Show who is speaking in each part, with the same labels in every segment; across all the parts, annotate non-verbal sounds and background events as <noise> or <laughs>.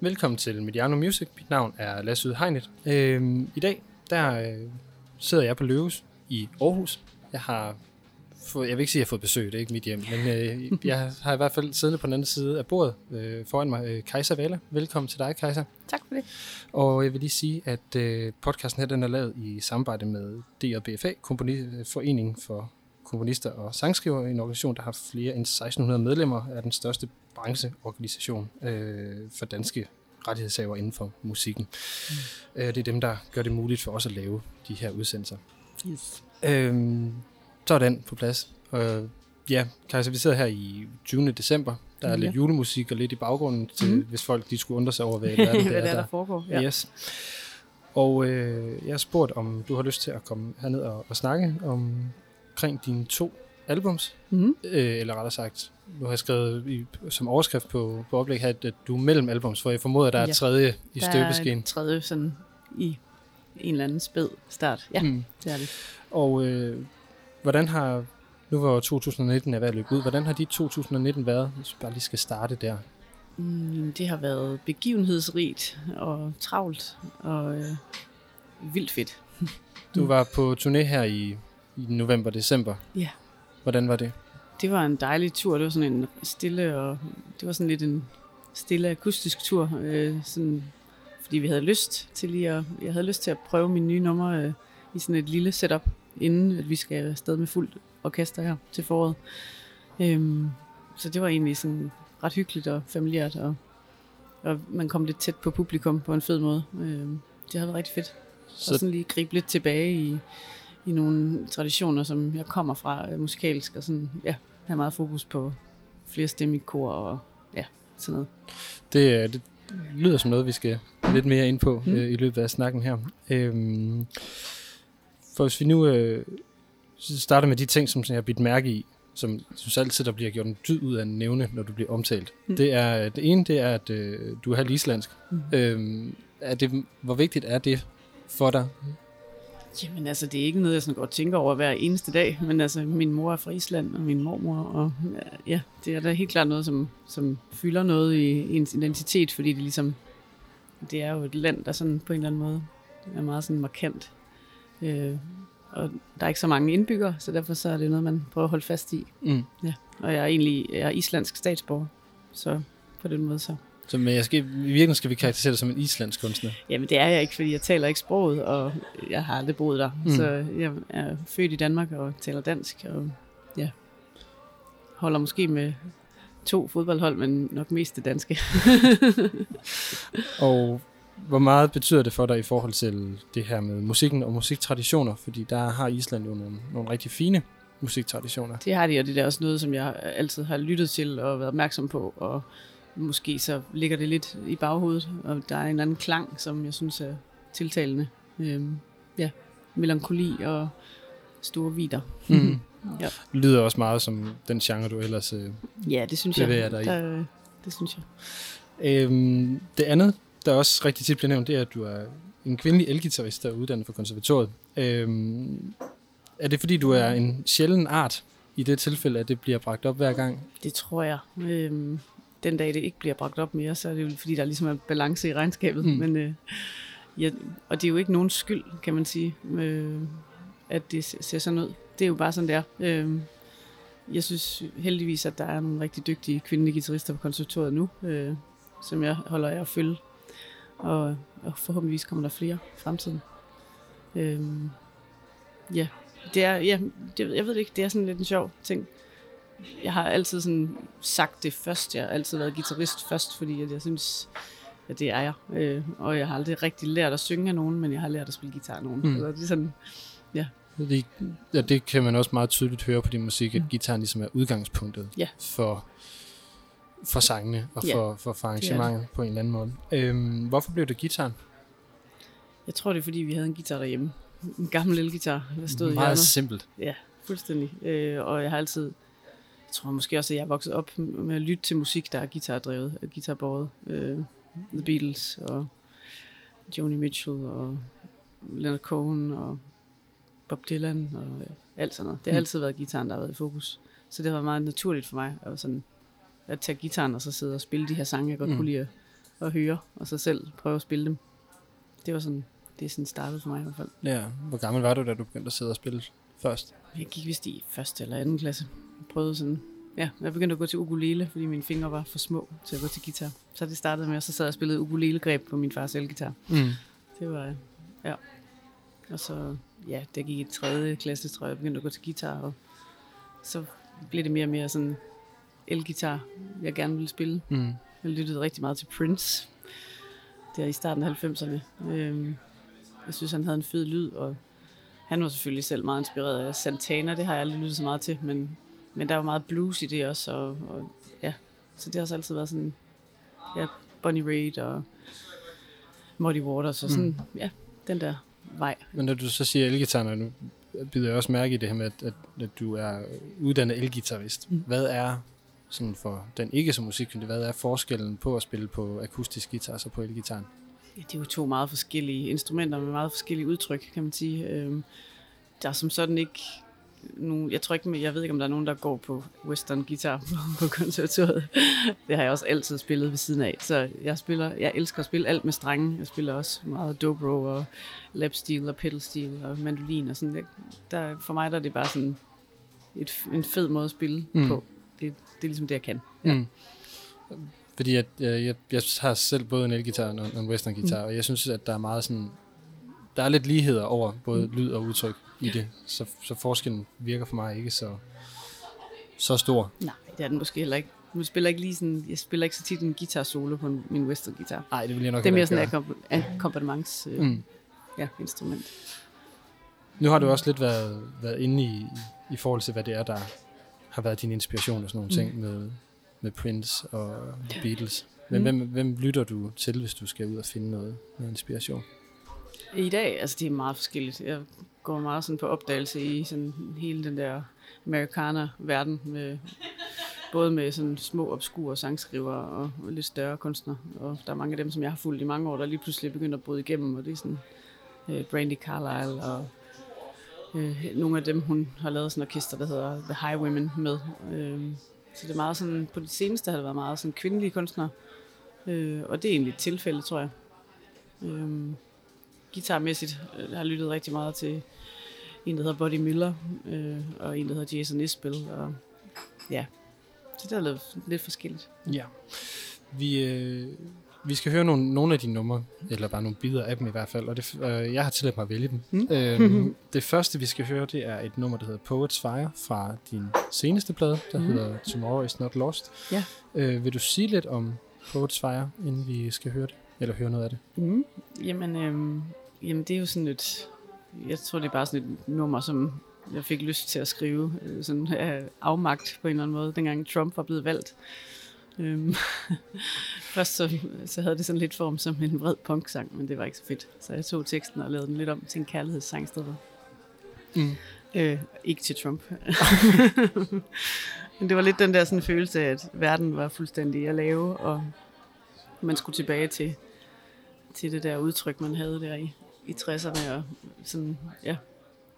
Speaker 1: Velkommen til Mediano Music. Mit navn er Lasse Hegnet. Øhm, I dag der øh, sidder jeg på Løves i Aarhus. Jeg har fået, jeg vil ikke sige, at jeg har fået besøg, det er ikke mit hjem, men øh, <laughs> jeg har i hvert fald siddende på den anden side af bordet øh, foran mig, øh, Kajsa Vala. Velkommen til dig, Kajsa.
Speaker 2: Tak for det.
Speaker 1: Og jeg vil lige sige, at øh, podcasten her den er lavet i samarbejde med DJBFA, Komponi- Foreningen for komponister og sangskriver, en organisation, der har flere end 1600 medlemmer, er den største brancheorganisation øh, for danske rettighedshaver inden for musikken. Mm. Øh, det er dem, der gør det muligt for os at lave de her udsendelser.
Speaker 2: Yes.
Speaker 1: Øhm, så er den på plads. Øh, ja, Kajsa, vi sidder her i 20. december. Der er
Speaker 2: Ja.
Speaker 1: lidt julemusik og lidt i baggrunden, til,
Speaker 2: Mhm.
Speaker 1: hvis folk de skulle undre sig over, hvad, <laughs> hvad, det
Speaker 2: Hvad
Speaker 1: er,
Speaker 2: er,
Speaker 1: der,
Speaker 2: der foregår.
Speaker 1: Ja. Yes. Og øh, jeg har spurgt, om du har lyst til at komme herned og, og snakke om, omkring dine to albums.
Speaker 2: Mm-hmm.
Speaker 1: Øh, eller rettere sagt, nu har jeg skrevet i, som overskrift på, på oplæg her, at du er mellem albums, for jeg formoder, at der er et tredje i
Speaker 2: Der er
Speaker 1: støbeskeen.
Speaker 2: en tredje sådan i en eller anden spæd start. Ja,
Speaker 1: Mm.
Speaker 2: det er det.
Speaker 1: Og øh, hvordan har, nu hvor 2019 er ved at løbe ud, hvordan har dit 2019 været, hvis vi bare lige skal starte der?
Speaker 2: Mm, det har været begivenhedsrigt og travlt og øh, vildt fedt.
Speaker 1: Du
Speaker 2: Mm.
Speaker 1: var på turné her i, i november-december.
Speaker 2: Ja.
Speaker 1: Hvordan var det?
Speaker 2: Det var en dejlig tur. Det var sådan en stille og det var sådan lidt en stille akustisk tur. Øh, sådan, fordi vi havde lyst til lige at, jeg havde lyst til at prøve mine nye numre øh, i sådan et lille setup, inden at vi skal afsted med fuldt orkester her til foråret. Øhm, så det var egentlig sådan ret hyggeligt og familiært, og, og man kom lidt tæt på publikum på en fed måde. Øhm, det havde været rigtig fedt. Så... Og sådan lige gribe lidt tilbage i, i nogle traditioner, som jeg kommer fra øh, musikalsk, og sådan, ja, have meget fokus på flere stemme i kor og ja, sådan noget.
Speaker 1: Det, øh, det lyder som noget, vi skal lidt mere ind på
Speaker 2: Mm.
Speaker 1: øh, i løbet af snakken her. Øhm, for hvis vi nu øh, starter med de ting, som jeg har bidt mærke i, som synes altid, der bliver gjort en dyd ud af en nævne, når du bliver omtalt.
Speaker 2: Mm.
Speaker 1: Mm. Det er det ene, det er, at øh, du er halv islandsk.
Speaker 2: Mm.
Speaker 1: Øhm, er det, hvor vigtigt er det for dig?
Speaker 2: Jamen altså, det er ikke noget, jeg sådan går og tænker over hver eneste dag, men altså, min mor er fra Island, og min mormor, og ja, det er da helt klart noget, som, som fylder noget i ens identitet, fordi det ligesom, det er jo et land, der sådan på en eller anden måde er meget sådan markant. Øh, og der er ikke så mange indbyggere, så derfor så er det noget, man prøver at holde fast i.
Speaker 1: Mm.
Speaker 2: Og jeg er egentlig jeg er islandsk statsborger, så på den måde så.
Speaker 1: Så men jeg skal, i virkeligheden skal vi karakterisere dig som en islandsk kunstner.
Speaker 2: Jamen det er jeg ikke, fordi jeg taler ikke sproget, og jeg har aldrig boet der. Mm. Så jeg er født i Danmark og taler dansk, og ja, holder måske med to fodboldhold, men nok mest det danske. <laughs>
Speaker 1: Og hvor meget betyder det for dig i forhold til det her med musikken og musiktraditioner? Fordi der har Island jo nogle, nogle rigtig fine musiktraditioner.
Speaker 2: Det har de, og det er også noget, som jeg altid har lyttet til og været opmærksom på, og måske så ligger det lidt i baghovedet, og der er en anden klang, som jeg synes er tiltalende. Øhm, ja, melankoli og store vider.
Speaker 1: Mm. <laughs>
Speaker 2: Ja.
Speaker 1: Lyder også meget som den genre, du ellers... Øh.
Speaker 2: Ja, det synes jeg.
Speaker 1: dig i.
Speaker 2: Der, det synes jeg.
Speaker 1: Øhm, det andet, der også rigtig tit bliver nævnt, det er, at du er en kvindelig elgitarrist, der er uddannet fra konservatoriet. Øhm, er det fordi, du er en sjælden art i det tilfælde, at det bliver bragt op hver gang?
Speaker 2: Det tror jeg. Øhm, den dag det ikke bliver bragt op mere, så er det jo fordi, der ligesom er balance i regnskabet.
Speaker 1: Mm.
Speaker 2: Men, øh, ja, og det er jo ikke nogen skyld, kan man sige, øh, at det se- ser sådan ud. Det er jo bare sådan, det er. Øh, jeg synes heldigvis, at der er nogle rigtig dygtige kvindelige guitarister på konservatoriet nu, øh, som jeg holder af at følge. Og, og forhåbentligvis kommer der flere i fremtiden. Øh, ja, det er, ja, det, jeg ved det ikke, det er sådan lidt en sjov ting jeg har altid sådan sagt det først. Jeg har altid været guitarist først, fordi at jeg synes, at det er jeg. Øh, og jeg har aldrig rigtig lært at synge af nogen, men jeg har lært at spille guitar af nogen.
Speaker 1: Mm.
Speaker 2: Altså, det er sådan,
Speaker 1: Det, ja, det kan man også meget tydeligt høre på din musik, at
Speaker 2: Mm.
Speaker 1: gitaren ligesom er udgangspunktet
Speaker 2: Ja.
Speaker 1: for, for sangene og
Speaker 2: Ja,
Speaker 1: for, for, for arrangementet på en eller anden måde. Øhm, hvorfor blev det gitaren?
Speaker 2: jeg tror, det er fordi, vi havde en guitar derhjemme. En gammel elgitar, der stod i
Speaker 1: Meget
Speaker 2: hjørnet.
Speaker 1: simpelt.
Speaker 2: Ja, fuldstændig. Øh, og jeg har altid, jeg tror måske også, at jeg er vokset op med at lytte til musik, der er guitardrevet, øh, guitarbåret. Øh, The Beatles og Joni Mitchell og Leonard Cohen og Bob Dylan og øh, alt sådan noget. Det har
Speaker 1: Mm.
Speaker 2: altid været gitaren, der har været i fokus. Så det var meget naturligt for mig at, sådan, at tage gitaren og så sidde og spille de her sange, jeg godt
Speaker 1: Mm.
Speaker 2: mm. kunne lide at, at høre, og så selv prøve at spille dem. Det var sådan, det er sådan startet for mig i hvert fald.
Speaker 1: Ja, hvor gammel var du, da du begyndte at sidde og spille først?
Speaker 2: Jeg gik vist i første eller anden klasse. Prøvede sådan, ja, jeg begyndte at gå til ukulele, fordi mine fingre var for små til at gå til guitar. Så det startede med, at så sad jeg og spillede ukulele-greb på min fars elgitar.
Speaker 1: Mm.
Speaker 2: Det var, ja. Og så, ja, det gik i tredje klasse, tror jeg, jeg begyndte at gå til guitar, og så blev det mere og mere sådan elgitar, jeg gerne ville spille.
Speaker 1: Mm.
Speaker 2: Jeg lyttede rigtig meget til Prince, der i starten af 90'erne. Øhm, jeg synes, han havde en fed lyd, og han var selvfølgelig selv meget inspireret af Santana, det har jeg aldrig lyttet så meget til, men, men der var meget blues i det også, og, og ja, så det har også altid været sådan, ja, Bonnie Raitt og Muddy Waters, og sådan, mm. ja, den der vej.
Speaker 1: Men når du så siger elgitar, nu byder jeg også mærke i det her med, at, at, at du er uddannet elgitarist. Mm. Hvad er, sådan for den ikke som musikkyndig, hvad er forskellen på at spille på akustisk guitar og så på elgitaren?
Speaker 2: Ja, det er jo to meget forskellige instrumenter med meget forskellige udtryk, kan man sige. Øhm, der er som sådan ikke nogen, jeg tror ikke, jeg ved ikke, om der er nogen, der går på western guitar <laughs> på konservatoriet. Det har jeg også altid spillet ved siden af. Så jeg spiller, jeg elsker at spille alt med strenge. Jeg spiller også meget dobro og lap steel og pedal steel og mandolin og sådan. Der, for mig der er det bare sådan et, en fed måde at spille mm. på. Det, det er ligesom det, jeg kan. Ja. Mm.
Speaker 1: Fordi at, jeg, jeg, jeg har selv både en elgitar og en western guitar, mm. og jeg synes, at der er meget sådan, der er lidt ligheder over både mm. lyd og udtryk i det, så, så forskellen virker for mig ikke så, så stor.
Speaker 2: Nej, det er den måske heller ikke. Jeg spiller ikke lige sådan, jeg spiller ikke så tit en guitar solo på min western guitar.
Speaker 1: Nej, det vil jeg nok
Speaker 2: Det er mere sådan en akkompagnements øh, mm. ja, instrument.
Speaker 1: Nu har du også lidt været, været inde i, i forhold til, hvad det er, der har været din inspiration og sådan nogle mm. ting med, med Prince og Beatles. Men mm. hvem, hvem lytter du til, hvis du skal ud og finde noget, noget inspiration?
Speaker 2: I dag, altså det er meget forskelligt. Jeg går meget sådan på opdagelse i sådan hele den der amerikaner-verden, med, både med sådan små, obskure sangskriver og, og lidt større kunstnere. Og der er mange af dem, som jeg har fulgt i mange år, der lige pludselig begynder at bryde igennem, og det er sådan uh, Brandy Carlisle og uh, nogle af dem, hun har lavet sådan en orkester, der hedder The High Women med. Uh, så det er meget sådan, på det seneste har det været meget sådan kvindelige kunstnere, uh, og det er egentlig et tilfælde, tror jeg. Uh, guitarmæssigt jeg har lyttet rigtig meget til en, der hedder Buddy Miller, øh, og en, der hedder Jason Isbell, og ja, så det er lidt, lidt forskelligt.
Speaker 1: Ja. Vi, øh, vi skal høre nogle, nogle af dine numre, eller bare nogle bidder af dem i hvert fald, og det, øh, jeg har tilladt mig at vælge dem. Mm. Øhm, <laughs> det første, vi skal høre, det er et nummer, der hedder Poets Fire, fra din seneste plade, der mm. hedder Tomorrow is Not Lost.
Speaker 2: Ja.
Speaker 1: Øh, vil du sige lidt om Poets Fire, inden vi skal høre det, eller høre noget af det?
Speaker 2: Mm. Jamen, øh, jamen, det er jo sådan et, jeg tror, det er bare sådan et nummer, som jeg fik lyst til at skrive, øh, sådan <laughs> af afmagt på en eller anden måde, dengang Trump var blevet valgt. Øhm, <laughs> først så, så havde det sådan lidt form som en vred punksang, men det var ikke så fedt. Så jeg tog teksten og lavede den lidt om til en kærlighedssang i stedet mm. øh, Ikke til Trump. <laughs> men det var lidt den der sådan følelse af, at verden var fuldstændig at lave, og man skulle tilbage til, til det der udtryk, man havde der i, i 60'erne, og sådan, ja,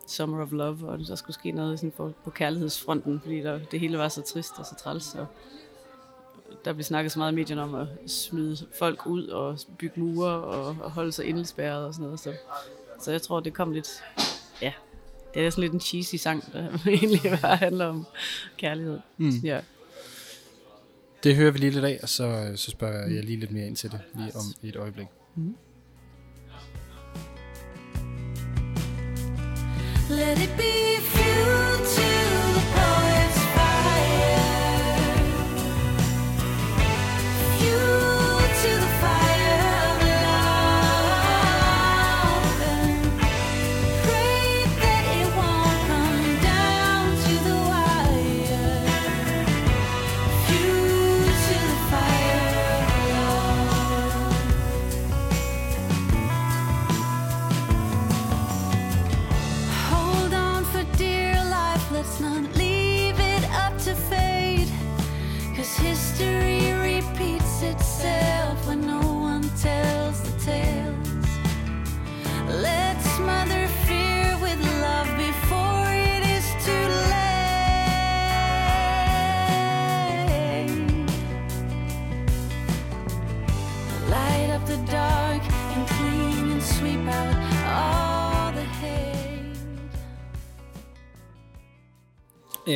Speaker 2: Summer of Love, og der skulle ske noget sådan på, på kærlighedsfronten, fordi der, det hele var så trist og så træls, og der blev snakket så meget i medierne om at smide folk ud og bygge mure og, og holde sig indespærret og sådan noget. Så, så jeg tror, det kom lidt... Ja, det er sådan lidt en cheesy sang, der <laughs> egentlig bare handler om kærlighed. Mm. Ja.
Speaker 1: Det hører vi lige lidt af, og så, så spørger jeg lige lidt mere ind til det lige om et øjeblik. Let it be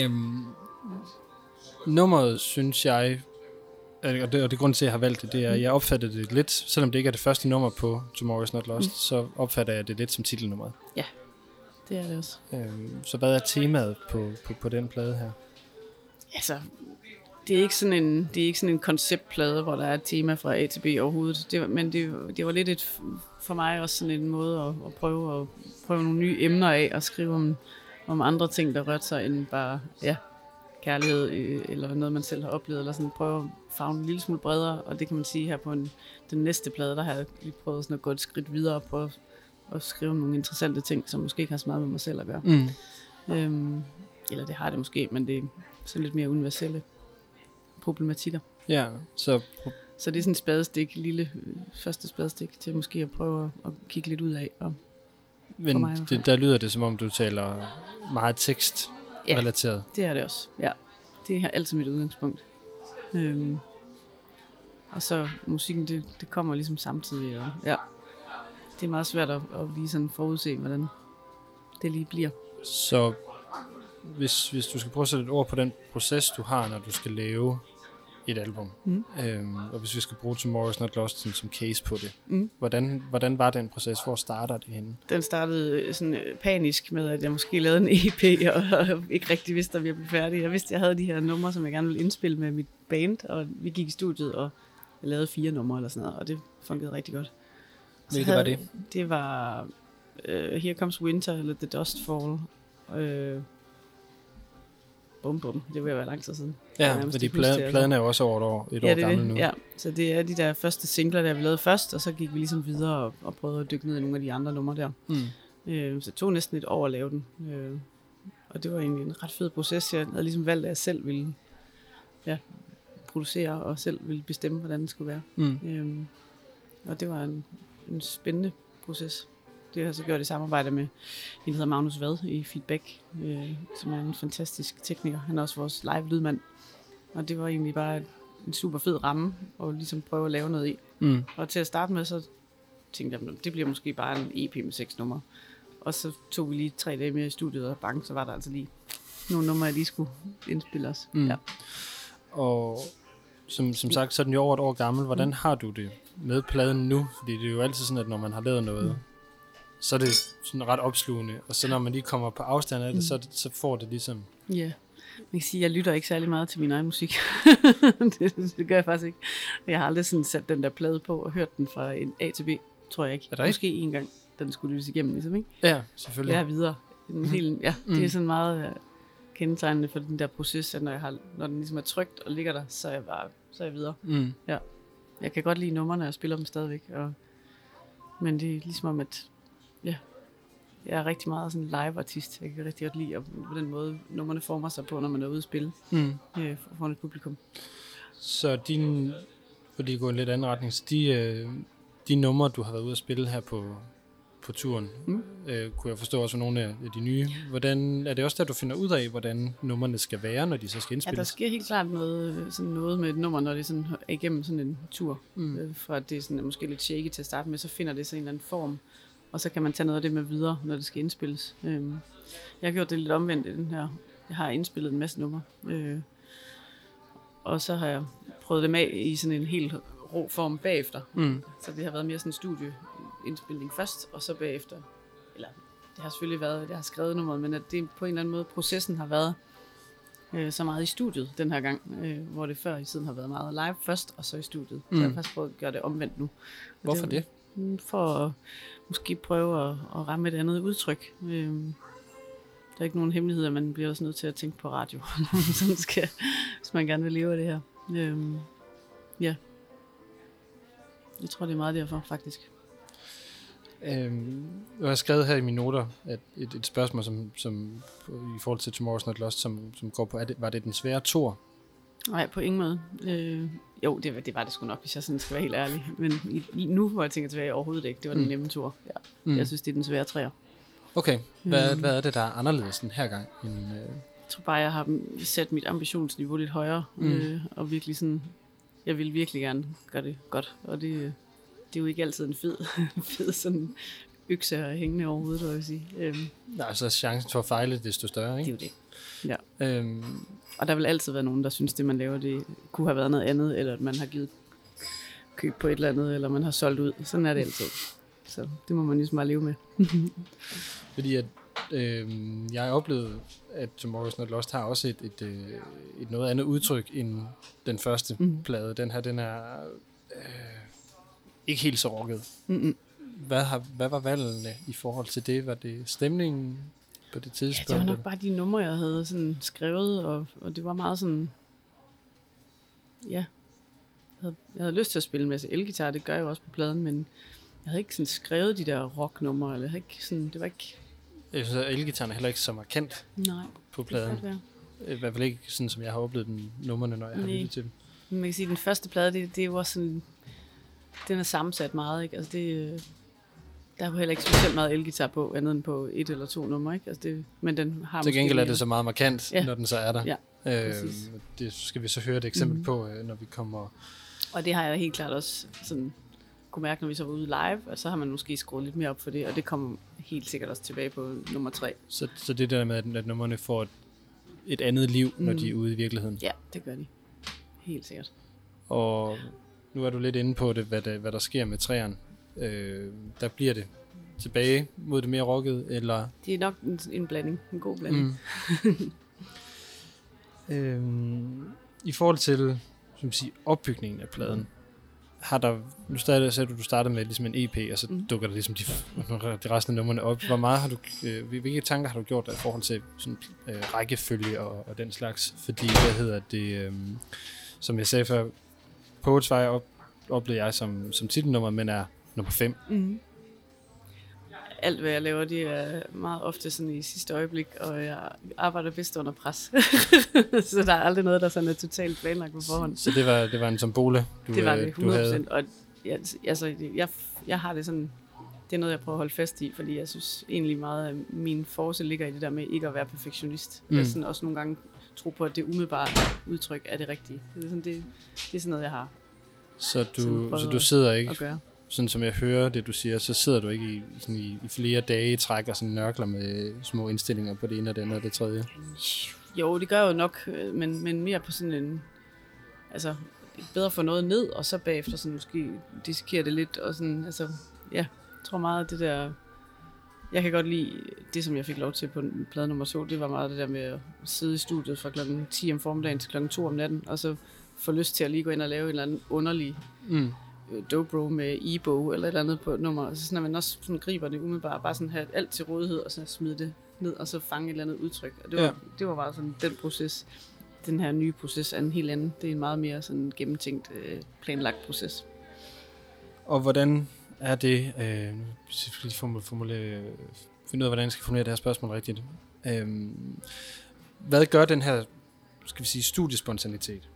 Speaker 1: Øhm, nummeret, synes jeg, og det, og det grund til, at jeg har valgt det, det er, at jeg opfatter det lidt, selvom det ikke er det første nummer på Tomorrow is Not Lost, mm. så opfatter jeg det lidt som titelnummeret.
Speaker 2: Det er det også.
Speaker 1: Øhm, så hvad er temaet på, på, på den plade her?
Speaker 2: Altså, det er ikke sådan en, det er ikke sådan en konceptplade, hvor der er et tema fra A til B overhovedet. Det, men det, det var lidt et, for mig også sådan en måde at, at prøve at prøve nogle nye emner af og skrive om, om andre ting, der rørte sig end bare ja, kærlighed øh, eller noget, man selv har oplevet. Eller sådan prøve at farve en lille smule bredere. Og det kan man sige her på en, den næste plade, der har jeg lige prøvet sådan at gå et skridt videre og prøve at skrive nogle interessante ting, som måske ikke har så meget med mig selv at gøre.
Speaker 1: Mm.
Speaker 2: Øhm, eller det har det måske, men det er sådan lidt mere universelle problematikker.
Speaker 1: Ja, så
Speaker 2: Så det er sådan et spadestik, lille øh, første spadestik til måske at prøve at, at kigge lidt ud af. Og,
Speaker 1: men
Speaker 2: mig
Speaker 1: det, der lyder det, som om du taler meget tekst
Speaker 2: Ja. det er det også, ja. Det er altid mit udgangspunkt. Øhm, og så musikken, det, det kommer ligesom samtidig. Og, ja, det er meget svært at, at lige sådan forudse, hvordan det lige bliver.
Speaker 1: Så hvis, hvis du skal prøve at sætte et ord på den proces, du har, når du skal lave et album,
Speaker 2: Mm.
Speaker 1: øhm, og hvis vi skal bruge Tomorrow is Not Lost som, som case på det,
Speaker 2: Mm.
Speaker 1: hvordan, hvordan var den proces? Hvor starter det henne?
Speaker 2: Den startede øh, sådan øh, panisk med, at jeg måske lavede en EP, <laughs> og, og ikke rigtig vidste, at vi blev færdige. Jeg vidste, at jeg havde de her numre, som jeg gerne ville indspille med mit band, og vi gik i studiet, og jeg lavede fire numre eller sådan noget, og det fungerede rigtig godt. Så
Speaker 1: Hvilke var det?
Speaker 2: Det var uh, Here Comes Winter, eller The Dust Fall. Uh, bum bum, det vil være lang tid siden.
Speaker 1: Ja, fordi
Speaker 2: ikke huske det,
Speaker 1: plade,
Speaker 2: altså.
Speaker 1: pladen er jo også over et år, et
Speaker 2: ja,
Speaker 1: år
Speaker 2: det
Speaker 1: gammel
Speaker 2: det.
Speaker 1: nu.
Speaker 2: Ja, så det er de der første singler, der vi lavede først, og så gik vi ligesom videre og, og prøvede at dykke ned i nogle af de andre numre der.
Speaker 1: Mm.
Speaker 2: Øh, så det tog næsten et år at lave den. Øh, og det var egentlig en ret fed proces. Jeg havde ligesom valgt, at jeg selv ville ja, producere og selv ville bestemme, hvordan den skulle være.
Speaker 1: Mm.
Speaker 2: Øh, og det var en, en spændende proces. Det har jeg så gjort i samarbejde med en, der hedder Magnus Vad i Feedback, øh, som er en fantastisk tekniker. Han er også vores live lydmand. Og det var egentlig bare en super fed ramme at ligesom prøve at lave noget i.
Speaker 1: Mm.
Speaker 2: Og til at starte med, så tænkte jeg, det bliver måske bare en EP med seks numre. Og så tog vi lige tre dage mere i studiet, og bang, så var der altså lige nogle numre, jeg lige skulle indspille os.
Speaker 1: Mm.
Speaker 2: Ja.
Speaker 1: Og som, som sagt, så er den jo over et år gammel. Hvordan
Speaker 2: Mm.
Speaker 1: har du det med pladen nu? Fordi det er jo altid sådan, at når man har lavet noget,
Speaker 2: Mm.
Speaker 1: Så er det sådan ret opslugende. Og så når man lige kommer på afstand af det,
Speaker 2: Mm.
Speaker 1: så, så får det ligesom...
Speaker 2: Ja. Man kan sige, at jeg lytter ikke særlig meget til min egen musik. <laughs> det, det, gør jeg faktisk ikke. Jeg har aldrig sådan sat den der plade på og hørt den fra en A til B, tror jeg ikke.
Speaker 1: Er der ikke?
Speaker 2: Måske en gang, den skulle lyttes igennem, ligesom, ikke?
Speaker 1: Ja, selvfølgelig.
Speaker 2: Jeg er videre. En hel, ja, det
Speaker 1: Mm.
Speaker 2: er sådan meget øh, kendetegnende for den der proces, at når, jeg har, når den ligesom er trygt og ligger der, så er jeg bare så er jeg videre.
Speaker 1: Mm.
Speaker 2: Jeg kan godt lide numrene, og spiller dem stadigvæk. Og, men det er ligesom om, at ja, jeg er rigtig meget sådan live-artist. Jeg kan rigtig godt lide, på den måde numrene former sig på, når man er ude at spille
Speaker 1: Mm.
Speaker 2: øh, foran et publikum.
Speaker 1: Så din, fordi det går en lidt anden retning, så de, øh, de numre, du har været ude at spille her på, på turen,
Speaker 2: Mm.
Speaker 1: øh, kunne jeg forstå også nogle af de nye. Hvordan, er det også der, du finder ud af, hvordan numrene skal være, når de så skal
Speaker 2: Ja,
Speaker 1: indspilles?
Speaker 2: der sker helt klart noget, øh, sådan noget med et nummer, når det sådan er igennem sådan en tur.
Speaker 1: Mm.
Speaker 2: Øh, fra at det er sådan, er måske lidt shaky til at starte med, så finder det sig en eller anden form. Og så kan man tage noget af det med videre, når det skal indspilles. Øhm, jeg har gjort det lidt omvendt i den her. Jeg har indspillet en masse numre. Øh, og så har jeg prøvet dem af i sådan en helt rå form bagefter.
Speaker 1: Mm.
Speaker 2: Så det har været mere sådan en studieindspilning først, og så bagefter. Eller det har selvfølgelig været, at jeg har skrevet nummeret, men at det på en eller anden måde, processen har været øh, så meget i studiet den her gang, øh, hvor det før i tiden har været meget live først, og så i studiet. Mm. Så jeg har
Speaker 1: Mm.
Speaker 2: faktisk prøvet at gøre det omvendt nu. Og
Speaker 1: Hvorfor det?
Speaker 2: Mm, Mm, for at måske prøve at, at ramme et andet udtryk. Øhm, der er ikke nogen hemmelighed, man bliver også nødt til at tænke på radio, <laughs> når man skal, hvis man gerne vil leve af det her. Øhm, ja. Jeg tror, det er meget derfor, faktisk.
Speaker 1: Øhm, jeg har skrevet her i mine noter at et, et spørgsmål, som, som i forhold til Tomorrow's Not Lost, som, som går på, er det, var det den svære tor?
Speaker 2: Nej, på ingen måde. Øh, jo, det det var det sgu nok, hvis jeg sådan skal være helt ærlig. Men i, nu, hvor jeg tænker tilbage, overhovedet ikke. Det var den
Speaker 1: Mm.
Speaker 2: nemme tur. Ja.
Speaker 1: Mm.
Speaker 2: Jeg synes, det er den svære træer.
Speaker 1: Okay, hvad,
Speaker 2: Øhm.
Speaker 1: hvad er det, der er anderledes den her gang? End, øh,
Speaker 2: Jeg tror bare, jeg har sat mit ambitionsniveau lidt højere.
Speaker 1: Mm.
Speaker 2: Mm. Øh, og virkelig sådan, jeg vil virkelig gerne gøre det godt. Og det, det er jo ikke altid en fed, <laughs> fed sådan økse at hængende overhovedet, vil jeg sige. Øhm,
Speaker 1: nej, så er chancen for at fejle desto større,
Speaker 2: det er
Speaker 1: ikke?
Speaker 2: jo det. Ja.
Speaker 1: Øhm,
Speaker 2: Og der vil altid være nogen, der synes, det man laver, det kunne have været noget andet, eller at man har givet køb på et eller andet, eller man har solgt ud. Sådan er det altid. Så det må man ligesom bare leve med. <laughs>
Speaker 1: fordi at øh, jeg oplevede, at Tomorrow's Not Lost har også et, et, øh, et noget andet udtryk end den første mm. plade. Den her, den er øh, ikke helt så rocket.
Speaker 2: Mm-mm.
Speaker 1: Hvad, har, hvad var valgene i forhold til det? Var det stemningen på det
Speaker 2: Ja,
Speaker 1: tidspunkt?
Speaker 2: det var nok bare de numre, jeg havde sådan skrevet, og, og det var meget sådan, ja, jeg havde, jeg havde lyst til at spille en masse elgitar, det gør jeg jo også på pladen, men jeg havde ikke sådan skrevet de der rocknumre, eller jeg havde ikke sådan, det var ikke,
Speaker 1: Jeg synes, at elgitaren er heller ikke så markant
Speaker 2: nej,
Speaker 1: på
Speaker 2: det
Speaker 1: pladen.
Speaker 2: være.
Speaker 1: I hvert fald ikke sådan, som jeg har oplevet den numrene, når jeg har
Speaker 2: Nej.
Speaker 1: lyttet til dem.
Speaker 2: Men man kan sige, at den første plade, det, det var sådan, den er sammensat meget, ikke? Altså det, øh, der er jo heller ikke specielt meget elgitar på, andet end på et eller to numre, ikke? Altså det, men den har
Speaker 1: Til gengæld er det så meget markant,
Speaker 2: Ja.
Speaker 1: når den så er der.
Speaker 2: Ja,
Speaker 1: øh, det skal vi så høre et eksempel
Speaker 2: Mhm.
Speaker 1: mm. på, øh, når vi kommer...
Speaker 2: Og det har jeg helt klart også sådan, kunne mærke, når vi så var ude live, og så har man måske skruet lidt mere op for det, og det kommer helt sikkert også tilbage på nummer tre.
Speaker 1: Så, så det der med, at, at numrene får et, et andet liv, mm. når de er ude i virkeligheden.
Speaker 2: Ja, det gør de. Helt sikkert.
Speaker 1: Og nu er du lidt inde på det, hvad, det, hvad der sker med træerne. Øh, der bliver det tilbage mod det mere rocket, eller...
Speaker 2: Det er nok en, en blanding, en god blanding.
Speaker 1: Mm. <laughs> øhm, I forhold til som sige, opbygningen af pladen, har der, nu startede, sagde du, du startede med ligesom en EP, og så
Speaker 2: Mm.
Speaker 1: dukker der ligesom de, de resten af numrene op. Hvor meget har du, øh, hvilke tanker har du gjort dig i forhold til sådan, øh, rækkefølge og, og den slags? Fordi, hvad hedder det, øh, som jeg sagde før, Poets Fire op, oplevede jeg som, som titelnummer, men er nummer 5.
Speaker 2: Mm. Alt, hvad jeg laver, det er meget ofte sådan i sidste øjeblik, og jeg arbejder bedst under pres. <laughs> så der er aldrig noget, der sådan er totalt planlagt på forhånd.
Speaker 1: Så det var, det var en tombole, du,
Speaker 2: det var
Speaker 1: øh,
Speaker 2: det,
Speaker 1: du havde.
Speaker 2: 100%. Og jeg, altså, jeg, jeg har det sådan, det er noget, jeg prøver at holde fast i, fordi jeg synes egentlig meget, at min force ligger i det der med ikke at være perfektionist. Mm. Jeg sådan også nogle gange tro på, at det umiddelbare udtryk er det rigtige. Det er sådan, det, det er sådan noget, jeg har
Speaker 1: Så du, så du sidder ikke. Sådan som jeg hører det, du siger, så sidder du ikke i, sådan i, i flere dage i træk og sådan nørkler med små indstillinger på det ene og det andet og det tredje.
Speaker 2: Jo, det gør jeg jo nok, øh, men, men mere på sådan en... Altså, bedre få noget ned, og så bagefter sådan måske dissekere det lidt, og sådan, altså, ja, jeg tror meget, at det der... Jeg kan godt lide det, som jeg fik lov til på plade nummer to, det var meget det der med at sidde i studiet fra klokken 10 om formiddagen til klokken 2 om natten, og så få lyst til at lige gå ind og lave en eller anden underlig
Speaker 1: Mm.
Speaker 2: Dobro med e-bog eller et eller andet på et nummer. Altså sådan, at man også sådan griber det umiddelbart, bare sådan have alt til rådighed, og så smide det ned, og så fange et eller andet udtryk. Og det var,
Speaker 1: Ja.
Speaker 2: det var bare sådan den proces. Den her nye proces er en helt anden. Det er en meget mere sådan gennemtænkt, øh, planlagt proces.
Speaker 1: Og hvordan er det, øh, lige formule, formule, finde ud af, hvordan jeg skal formulere det her spørgsmål rigtigt. Øh, hvad gør den her, skal vi sige, studiespontanitet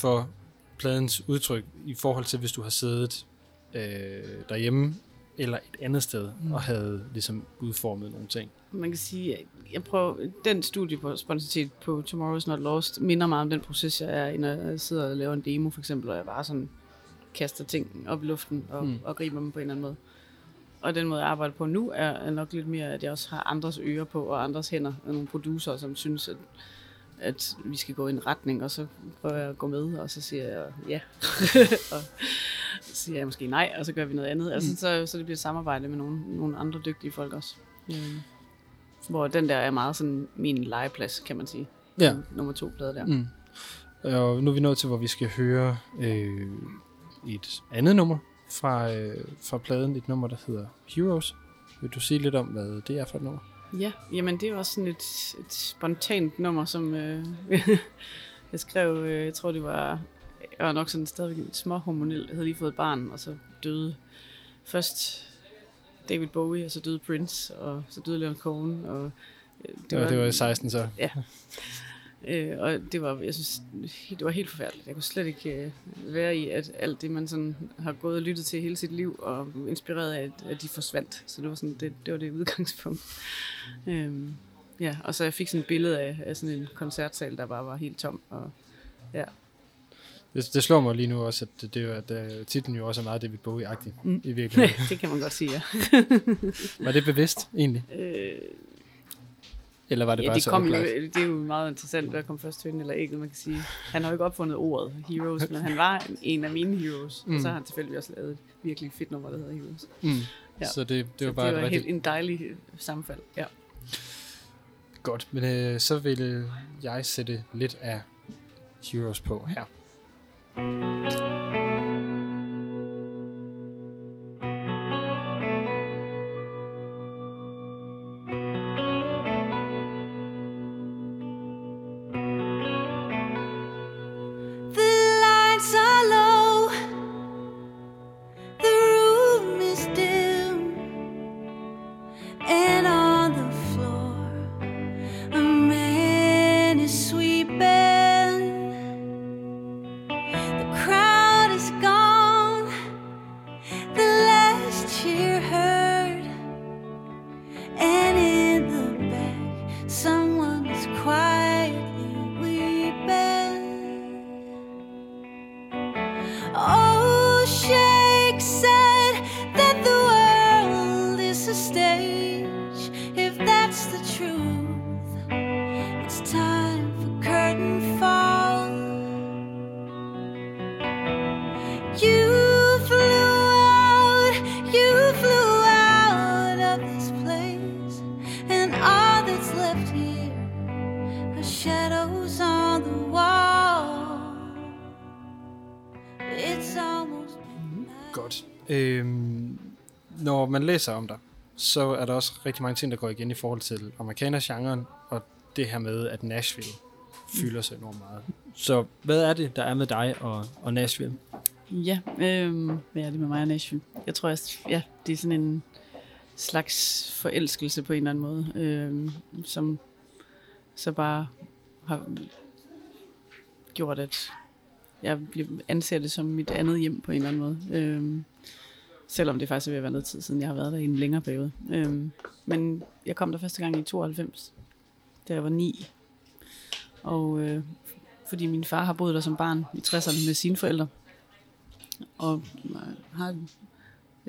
Speaker 1: for pladens udtryk i forhold til, hvis du har siddet øh, derhjemme eller et andet sted
Speaker 2: Mm.
Speaker 1: og havde ligesom udformet nogle ting?
Speaker 2: Man kan sige, at jeg prøver, den studie på spontanitet på Tomorrow's Not Lost minder meget om den proces, jeg er i, når jeg sidder og laver en demo for eksempel, og jeg bare sådan kaster ting op i luften og,
Speaker 1: Mm.
Speaker 2: og griber dem på en eller anden måde. Og den måde, jeg arbejder på nu, er, er nok lidt mere, at jeg også har andres ører på, og andres hænder, og nogle producer, som synes, at, at vi skal gå i en retning, og så prøver jeg at gå med, og så siger jeg ja, <laughs> og så siger jeg måske nej, og så gør vi noget andet. Altså, så, så det bliver et samarbejde med nogle, nogle andre dygtige folk også. Øhm, hvor den der er meget sådan min legeplads, kan man sige.
Speaker 1: Ja.
Speaker 2: Nummer to plade der.
Speaker 1: Mm. Og nu er vi nået til, hvor vi skal høre øh, et andet nummer fra, øh, fra pladen. Et nummer, der hedder Heroes. Vil du sige lidt om, hvad det er for et nummer?
Speaker 2: Ja, jamen det er også sådan et, et spontant nummer, som øh, <laughs> jeg skrev, øh, jeg tror det var, jeg var nok sådan stadigvæk småhormonel, jeg havde lige fået et barn, og så døde først David Bowie, og så døde Prince, og så døde Leonard Cohen, og øh,
Speaker 1: Det var, det var i 16 så.
Speaker 2: Øh, og det var, jeg synes, det var helt forfærdeligt. Jeg kunne slet ikke øh, være i, at alt det, man sådan har gået og lyttet til hele sit liv, og inspireret af, at, at de forsvandt. Så det var, sådan, det, det var det udgangspunkt. Øhm, ja, og så jeg fik sådan et billede af, af sådan en koncertsal, der bare var helt tom. Og, ja.
Speaker 1: Det, det slår mig lige nu også, at, det, jo- at uh, titlen jo også er meget David Bowie-agtig
Speaker 2: Mm.
Speaker 1: i <laughs> virkeligheden.
Speaker 2: det kan man godt sige, ja.
Speaker 1: Var det bevidst egentlig?
Speaker 2: Øh,
Speaker 1: Eller var det
Speaker 2: ja,
Speaker 1: bare
Speaker 2: det,
Speaker 1: så
Speaker 2: kom jo, det er jo meget interessant, hvad kom først hønen eller ægget, man kan sige. Han har jo ikke opfundet ordet heroes, men han var en af mine heroes. Mm. Og så har han tilfældigvis også lavet et virkelig fedt nummer, der hedder Heroes.
Speaker 1: Mm.
Speaker 2: Ja.
Speaker 1: Så det, det
Speaker 2: Så
Speaker 1: var bare
Speaker 2: det var
Speaker 1: rigtig
Speaker 2: helt en dejlig øh, sammenfald. Ja.
Speaker 1: godt. Men øh, så vil jeg sætte lidt af Heroes på her.
Speaker 3: Man
Speaker 1: læser om dig, så er der også rigtig mange ting, der går igen i forhold til amerikaner-genren, og det her med, at Nashville fylder sig enormt meget. Så hvad er det, der er med dig og, og Nashville?
Speaker 2: Ja, øh, hvad er det med mig og Nashville? Jeg tror, at ja, det er sådan en slags forelskelse på en eller anden måde, øh, som så bare har gjort, at jeg anser det som mit andet hjem på en eller anden måde. Øh, selvom det faktisk er ved at være noget tid siden, jeg har været der i en længere periode. Øhm, men jeg kom der første gang i 92, da jeg var 9. Og øh, fordi min far har boet der som barn i 60'erne med sine forældre og øh, har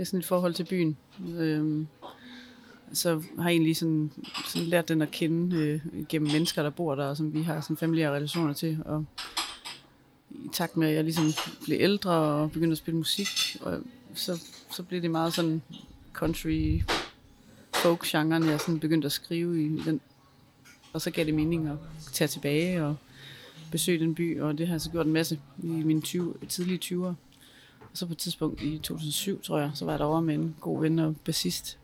Speaker 2: sådan et forhold til byen. Øhm, så har jeg egentlig sådan, sådan lært den at kende øh, gennem mennesker, der bor der, og som vi har sådan familiære relationer til. Og i takt med, at jeg ligesom blev ældre og begyndte at spille musik, og så, så blev det meget sådan country folk-genren, jeg sådan begyndte at skrive i den. Og så gav det mening at tage tilbage og besøge den by, og det har jeg så gjort en masse i mine 20, tidlige 20'ere. Og så på et tidspunkt i 2007, tror jeg, så var jeg derovre med en god ven og bassist,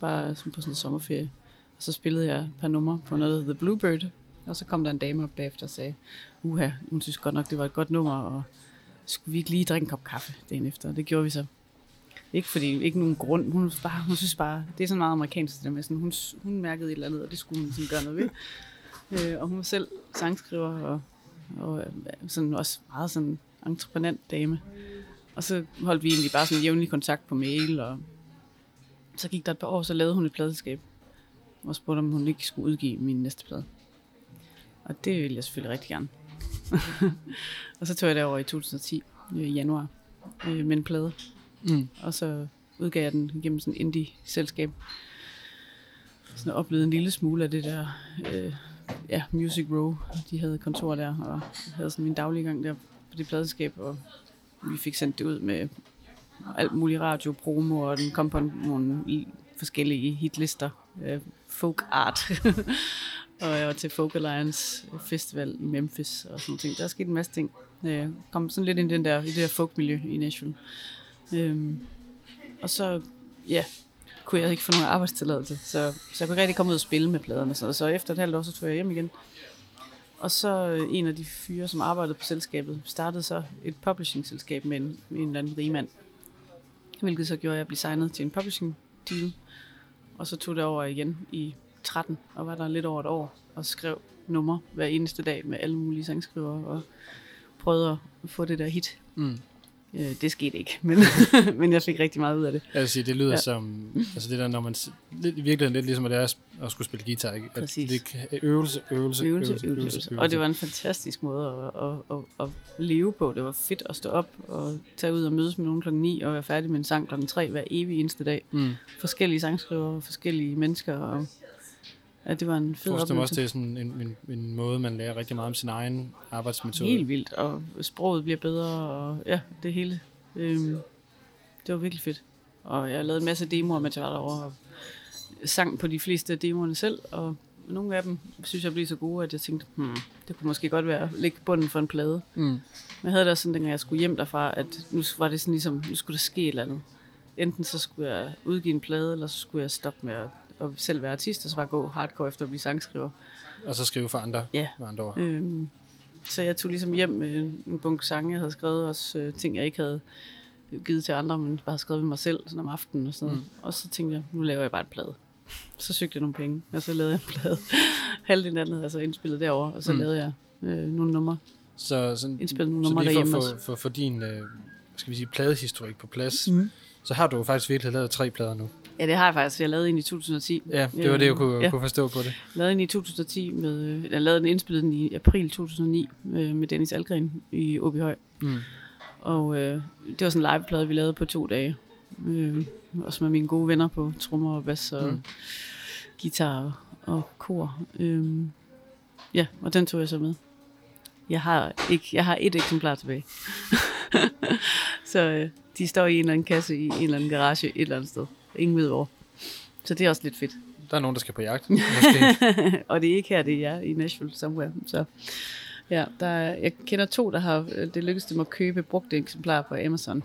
Speaker 2: bare sådan på sådan en sommerferie. Og så spillede jeg et par numre på noget The Bluebird, og så kom der en dame op bagefter og sagde, uha, hun synes godt nok, det var et godt nummer, og skulle vi ikke lige drikke en kop kaffe dagen efter? Og det gjorde vi så. Ikke fordi, ikke nogen grund. Hun, bare, hun synes bare, det er sådan meget amerikansk, det der med sådan, hun, hun mærkede et eller andet, og det skulle hun sådan gøre noget ved. Øh, og hun var selv sangskriver, og, og øh, sådan også meget sådan entreprenant dame. Og så holdt vi egentlig bare sådan jævnlig kontakt på mail, og så gik der et par år, så lavede hun et pladeskab, og spurgte, om hun ikke skulle udgive min næste plade. Og det ville jeg selvfølgelig rigtig gerne. <laughs> og så tog jeg derover i 2010, øh, i januar, øh, med en plade.
Speaker 1: Mm.
Speaker 2: Og så udgav jeg den gennem sådan en indie-selskab. Sådan oplevede en lille smule af det der, øh, ja, Music Row. De havde kontor der, og havde sådan min daglige gang der på det pladeskab, og vi fik sendt det ud med alt muligt radio, promo, og den kom på nogle forskellige hitlister. Øh, folk art. <laughs> og jeg var til Folk Alliance Festival i Memphis og sådan ting. Der er sket en masse ting. Øh, kom sådan lidt ind i, den der, i det der folkmiljø i Nashville. Øhm, og så, ja, kunne jeg ikke få nogen arbejdstilladelse, så, så jeg kunne ikke rigtig komme ud og spille med pladerne. Så, så efter et halvt år, så tog jeg hjem igen. Og så øh, en af de fyre, som arbejdede på selskabet, startede så et publishing-selskab med en, med en eller anden rigmand. Hvilket så gjorde, at jeg blev signet til en publishing deal. Og så tog det over igen i 13, og var der lidt over et år, og skrev nummer hver eneste dag med alle mulige sangskrivere, og prøvede at få det der hit.
Speaker 1: Mm.
Speaker 2: Øh, det skete ikke, <laughs> men, men jeg fik rigtig meget ud af det.
Speaker 1: Jeg vil sige, det lyder ja. Som, altså det der, når man, lidt, i virkeligheden lidt ligesom, at det er at skulle spille guitar, ikke? At
Speaker 2: Præcis.
Speaker 1: det kan- øvelse, øvelse,
Speaker 2: Øvelse, øvelse, øvelse. Og det var en fantastisk måde at, at, at, at leve på. Det var fedt at stå op og tage ud og mødes med nogen klokken 9 og være færdig med en sang klokken 3 hver evig eneste dag.
Speaker 1: Mm.
Speaker 2: Forskellige sangskrivere, forskellige mennesker. Og, at det var en fed
Speaker 1: Forestil mig også,
Speaker 2: oplevelse.
Speaker 1: det er sådan en, en, en måde, man lærer rigtig meget om sin egen arbejdsmetode.
Speaker 2: Helt vildt, og sproget bliver bedre, og ja, det hele. Øhm, det var virkelig fedt. Og jeg lavede en masse demoer, mens jeg var derovre, og sang på de fleste af demoerne selv, og nogle af dem synes jeg blev så gode, at jeg tænkte, hmm, det kunne måske godt være at lægge bunden for en plade.
Speaker 1: Mm.
Speaker 2: Men jeg havde da også sådan, dengang jeg skulle hjem derfra, at nu var det sådan ligesom, nu skulle der ske et eller andet. Enten så skulle jeg udgive en plade, eller så skulle jeg stoppe med at, at selv være artist, og så bare gå hardcore efter at blive sangskriver.
Speaker 1: Og så skrive for andre,
Speaker 2: Ja.
Speaker 1: med andre ord.
Speaker 2: Øhm, så jeg tog ligesom hjem med en bunke sange, jeg havde skrevet, også øh, ting, jeg ikke havde givet til andre, men bare skrevet ved mig selv sådan om aftenen og sådan.
Speaker 1: Mm.
Speaker 2: Og så tænkte jeg, nu laver jeg bare en plade. Så søgte jeg nogle penge, og så lavede jeg en plade. <laughs> Halvdelen af den havde jeg så indspillet derovre, og så
Speaker 1: Mm.
Speaker 2: lavede jeg øh, nogle numre.
Speaker 1: Så, sådan,
Speaker 2: Indspillet nogle
Speaker 1: så
Speaker 2: numre
Speaker 1: for,
Speaker 2: derhjemme
Speaker 1: for,
Speaker 2: også.
Speaker 1: for, for din øh, skal vi sige, pladehistorik på plads,
Speaker 2: Mm.
Speaker 1: så har du jo faktisk virkelig lavet tre plader nu.
Speaker 2: Ja, det har jeg faktisk. Jeg lavede en i 2010.
Speaker 1: Ja, det var det, jeg kunne,
Speaker 2: Øh, ja.
Speaker 1: kunne forstå på det.
Speaker 2: lavede en i 2010 med, øh, jeg lavede den indspillet den i april 2009 øh, med Dennis Algren i Åbyhøj.
Speaker 1: Mm.
Speaker 2: Og øh, det var sådan en liveplade, vi lavede på to dage. Øh, også med mine gode venner på trommer og bass og
Speaker 1: mm.
Speaker 2: guitar og, og kor. Øh, ja, og den tog jeg så med. Jeg har, ikke, jeg har et eksemplar tilbage. <laughs> så øh, de står i en eller anden kasse i en eller anden garage et eller andet sted. Ingen ved hvor. Så det er også lidt fedt.
Speaker 1: Der er nogen, der skal på jagt. <laughs>
Speaker 2: Og det er ikke her, det er i Nashville somewhere. Så ja, der er, jeg kender to, der har øh, det lykkedes dem at købe brugte eksemplarer på Amazon.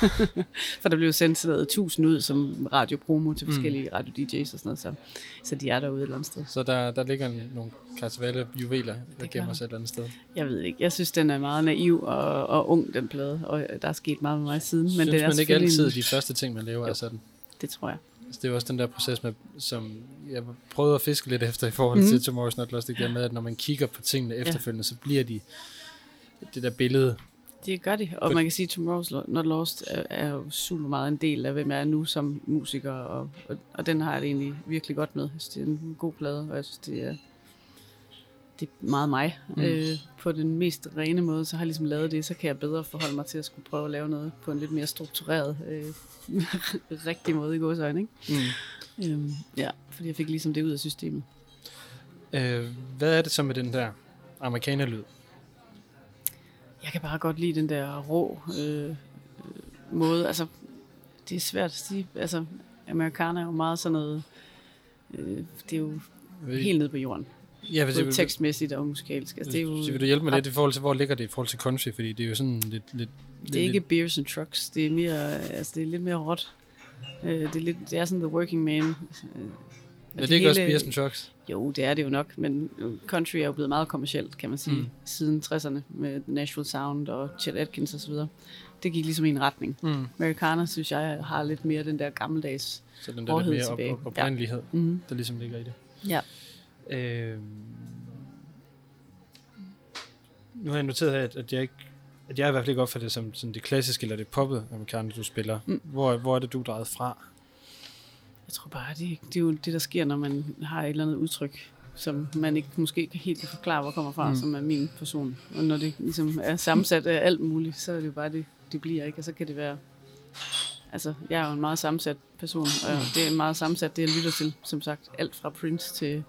Speaker 2: <laughs> For der blev sendt sådan noget 1000 ud som radiopromo til
Speaker 1: Mm.
Speaker 2: forskellige mm. radio-DJ's og sådan noget. Så, så de er derude et eller andet sted.
Speaker 1: Så der, der ligger nogle Carsavalle juveler, der gemmer sig et eller andet sted.
Speaker 2: Jeg ved ikke. Jeg synes, den er meget naiv og, og ung, den plade. Og der er sket meget med mig siden. Men det er
Speaker 1: man ikke altid,
Speaker 2: en-
Speaker 1: de første ting, man laver, er
Speaker 2: Jo.
Speaker 1: sådan?
Speaker 2: Det tror jeg.
Speaker 1: Altså, det er også den der proces, med, som jeg prøvede at fiske lidt efter i forhold mm. Til Tomorrow's Not Lost, det der med, at når man kigger på tingene efterfølgende, så bliver de det der billede.
Speaker 2: Det gør de, og
Speaker 1: For-
Speaker 2: man kan sige, at Tomorrow's Not Lost er, er jo super meget en del af, hvem jeg er nu som musiker, og, og, og den har jeg det egentlig virkelig godt med. Jeg synes, det er en god plade, og jeg synes, det er, det er meget mig.
Speaker 1: Mm.
Speaker 2: Øh, på den mest rene måde, så har jeg ligesom lavet det, så kan jeg bedre forholde mig til at skulle prøve at lave noget på en lidt mere struktureret, øh, <laughs> rigtig måde i gåsøjne, ikke?
Speaker 1: Mm.
Speaker 2: Øhm, ja, fordi jeg fik ligesom det ud af systemet.
Speaker 1: Øh, hvad er det så med den der amerikanerlyd?
Speaker 2: Jeg kan bare godt lide den der rå øh, øh, måde. Altså, det er svært at sige. Altså, amerikaner er jo meget sådan noget... Øh, det er jo helt nede på jorden.
Speaker 1: Ja, hvis,
Speaker 2: Både
Speaker 1: vil,
Speaker 2: tekstmæssigt og musikalsk. Altså, det er jo
Speaker 1: så vil du hjælpe mig lidt i forhold til, hvor ligger det i forhold til country? Fordi det er jo sådan lidt... lidt
Speaker 2: det er ikke beers and trucks. Det er, mere, altså, det er lidt mere råt. Øh, det, er lidt, det er sådan the working man. Øh,
Speaker 1: Men det er ikke også Beers and Trucks?
Speaker 2: Jo, det er det jo nok, men country er jo blevet meget kommercielt, kan man sige,
Speaker 1: Mm.
Speaker 2: siden 60'erne med Nashville Sound og Chet Atkins osv. Det gik ligesom i en retning.
Speaker 1: Mm.
Speaker 2: Amerikaner, synes jeg, har lidt mere den der gammeldags.
Speaker 1: Så den der lidt mere op, oprindelighed, ja.
Speaker 2: Mm.
Speaker 1: der ligesom ligger i det.
Speaker 2: Ja.
Speaker 1: Øh, nu har jeg noteret her, at, at jeg ikke at jeg i hvert fald ikke opfatter det som sådan det klassiske eller det poppede amerikaner, du spiller.
Speaker 2: Mm.
Speaker 1: Hvor, hvor er det, du drejet fra?
Speaker 2: Jeg tror bare, det, det er jo det, der sker, når man har et eller andet udtryk, som man ikke måske ikke helt kan forklare, hvor kommer fra,
Speaker 1: mm.
Speaker 2: som er min person. Og når det ligesom er sammensat af alt muligt, så er det jo bare det, det bliver, ikke? Og så kan det være... Altså, jeg er jo en meget sammensat person, og det er en meget sammensat, det jeg lytter til, som sagt. Alt fra Prince til,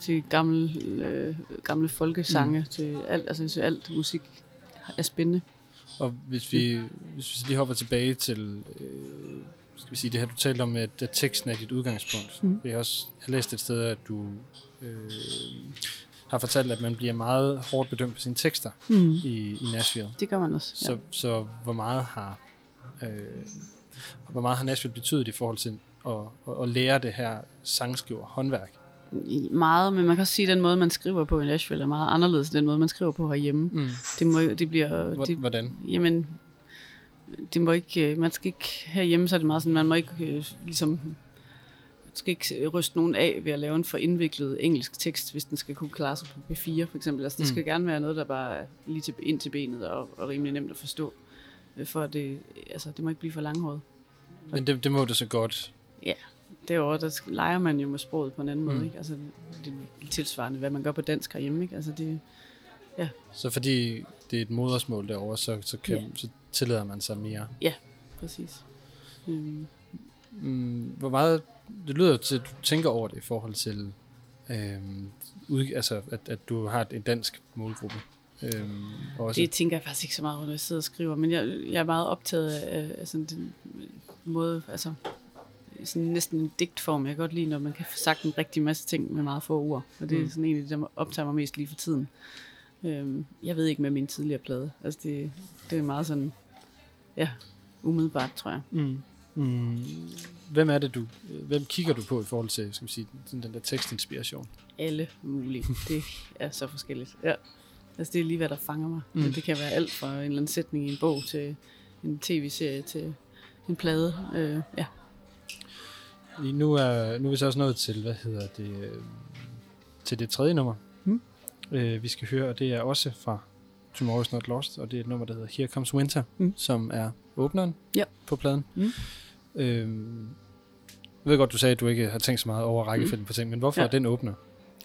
Speaker 2: til gamle, øh, gamle folkesange, mm. til alt, altså synes, alt musik er spændende.
Speaker 1: Og hvis vi, hvis vi lige hopper tilbage til, øh, skal vi sige, det her, du talte om, at, at teksten er dit udgangspunkt. Mm. Jeg har også jeg læst et sted, at du øh, har fortalt, at man bliver meget hårdt bedømt på sine tekster
Speaker 2: Mm.
Speaker 1: i, i Nashville.
Speaker 2: Det gør man også.
Speaker 1: Så, så hvor meget har øh, hvor meget har Nashville betydet i forhold til at, at, at lære det her sangskriver håndværk?
Speaker 2: Meget, men man kan også sige, at den måde, man skriver på i Nashville er meget anderledes end den måde, man skriver på herhjemme.
Speaker 1: Mm.
Speaker 2: Det, må, det bliver...
Speaker 1: Hvor,
Speaker 2: Det,
Speaker 1: hvordan?
Speaker 2: jamen, det må ikke... øh, Man skal ikke... Herhjemme så er det meget sådan, man må ikke øh, ligesom... Skal ikke ryste nogen af ved at lave en for indviklet engelsk tekst, hvis den skal kunne klare sig på B4 for eksempel. Altså, det
Speaker 1: Mm.
Speaker 2: skal gerne være noget, der bare er lige til, ind til benet og, og rimelig nemt at forstå. Øh, For det, altså, det må ikke blive for langhåret.
Speaker 1: Men det, det må det så godt.
Speaker 2: Derovre, der leger man jo med sproget på en anden
Speaker 1: Mm.
Speaker 2: måde. Ikke? Altså, det er tilsvarende, hvad man gør på dansk herhjemme. Ikke? Altså, det,
Speaker 1: Så fordi det er et modersmål derovre, så, så, kan,
Speaker 2: Ja.
Speaker 1: så tillader man sig mere.
Speaker 2: præcis. Øhm,
Speaker 1: Mm, hvor meget, det lyder til, at du tænker over det i forhold til Øhm, ud, altså, at, at du har en dansk målgruppe. Øhm, også.
Speaker 2: Det tænker jeg faktisk ikke så meget når jeg sidder og skriver, men jeg, jeg er meget optaget af, af sådan den måde, altså sådan næsten en digtform. Jeg kan godt lide, når man kan få sagt en rigtig masse ting med meget få ord, og det er
Speaker 1: Mm.
Speaker 2: sådan en af de, der optager mig mest lige for tiden. Øhm, jeg ved ikke med min tidligere plade. Altså det, det er meget sådan, ja, umiddelbart, tror jeg.
Speaker 1: Mm. Mm. Hvem er det, du, hvem kigger du på i forhold til, skal vi sige, sådan den der tekstinspiration?
Speaker 2: Alle mulige. Det er så forskelligt. Ja. Altså det er lige, hvad der fanger mig.
Speaker 1: Mm.
Speaker 2: Mm. Det kan være alt fra en eller anden sætning i en bog til en tv-serie til en plade. Øh, ja.
Speaker 1: Lige nu er, nu er vi så også nået til, hvad hedder det, øh, til det tredje nummer,
Speaker 2: Mm.
Speaker 1: øh, vi skal høre, og det er også fra Tomorrow's Not Lost, og det er et nummer, der hedder Here Comes Winter,
Speaker 2: Mm.
Speaker 1: som er åbneren
Speaker 2: Ja.
Speaker 1: på pladen.
Speaker 2: Mm.
Speaker 1: Øhm, jeg ved godt, du sagde, at du ikke har tænkt så meget over rækkefølgen på ting, men hvorfor
Speaker 2: Mm. Ja.
Speaker 1: er den åbner?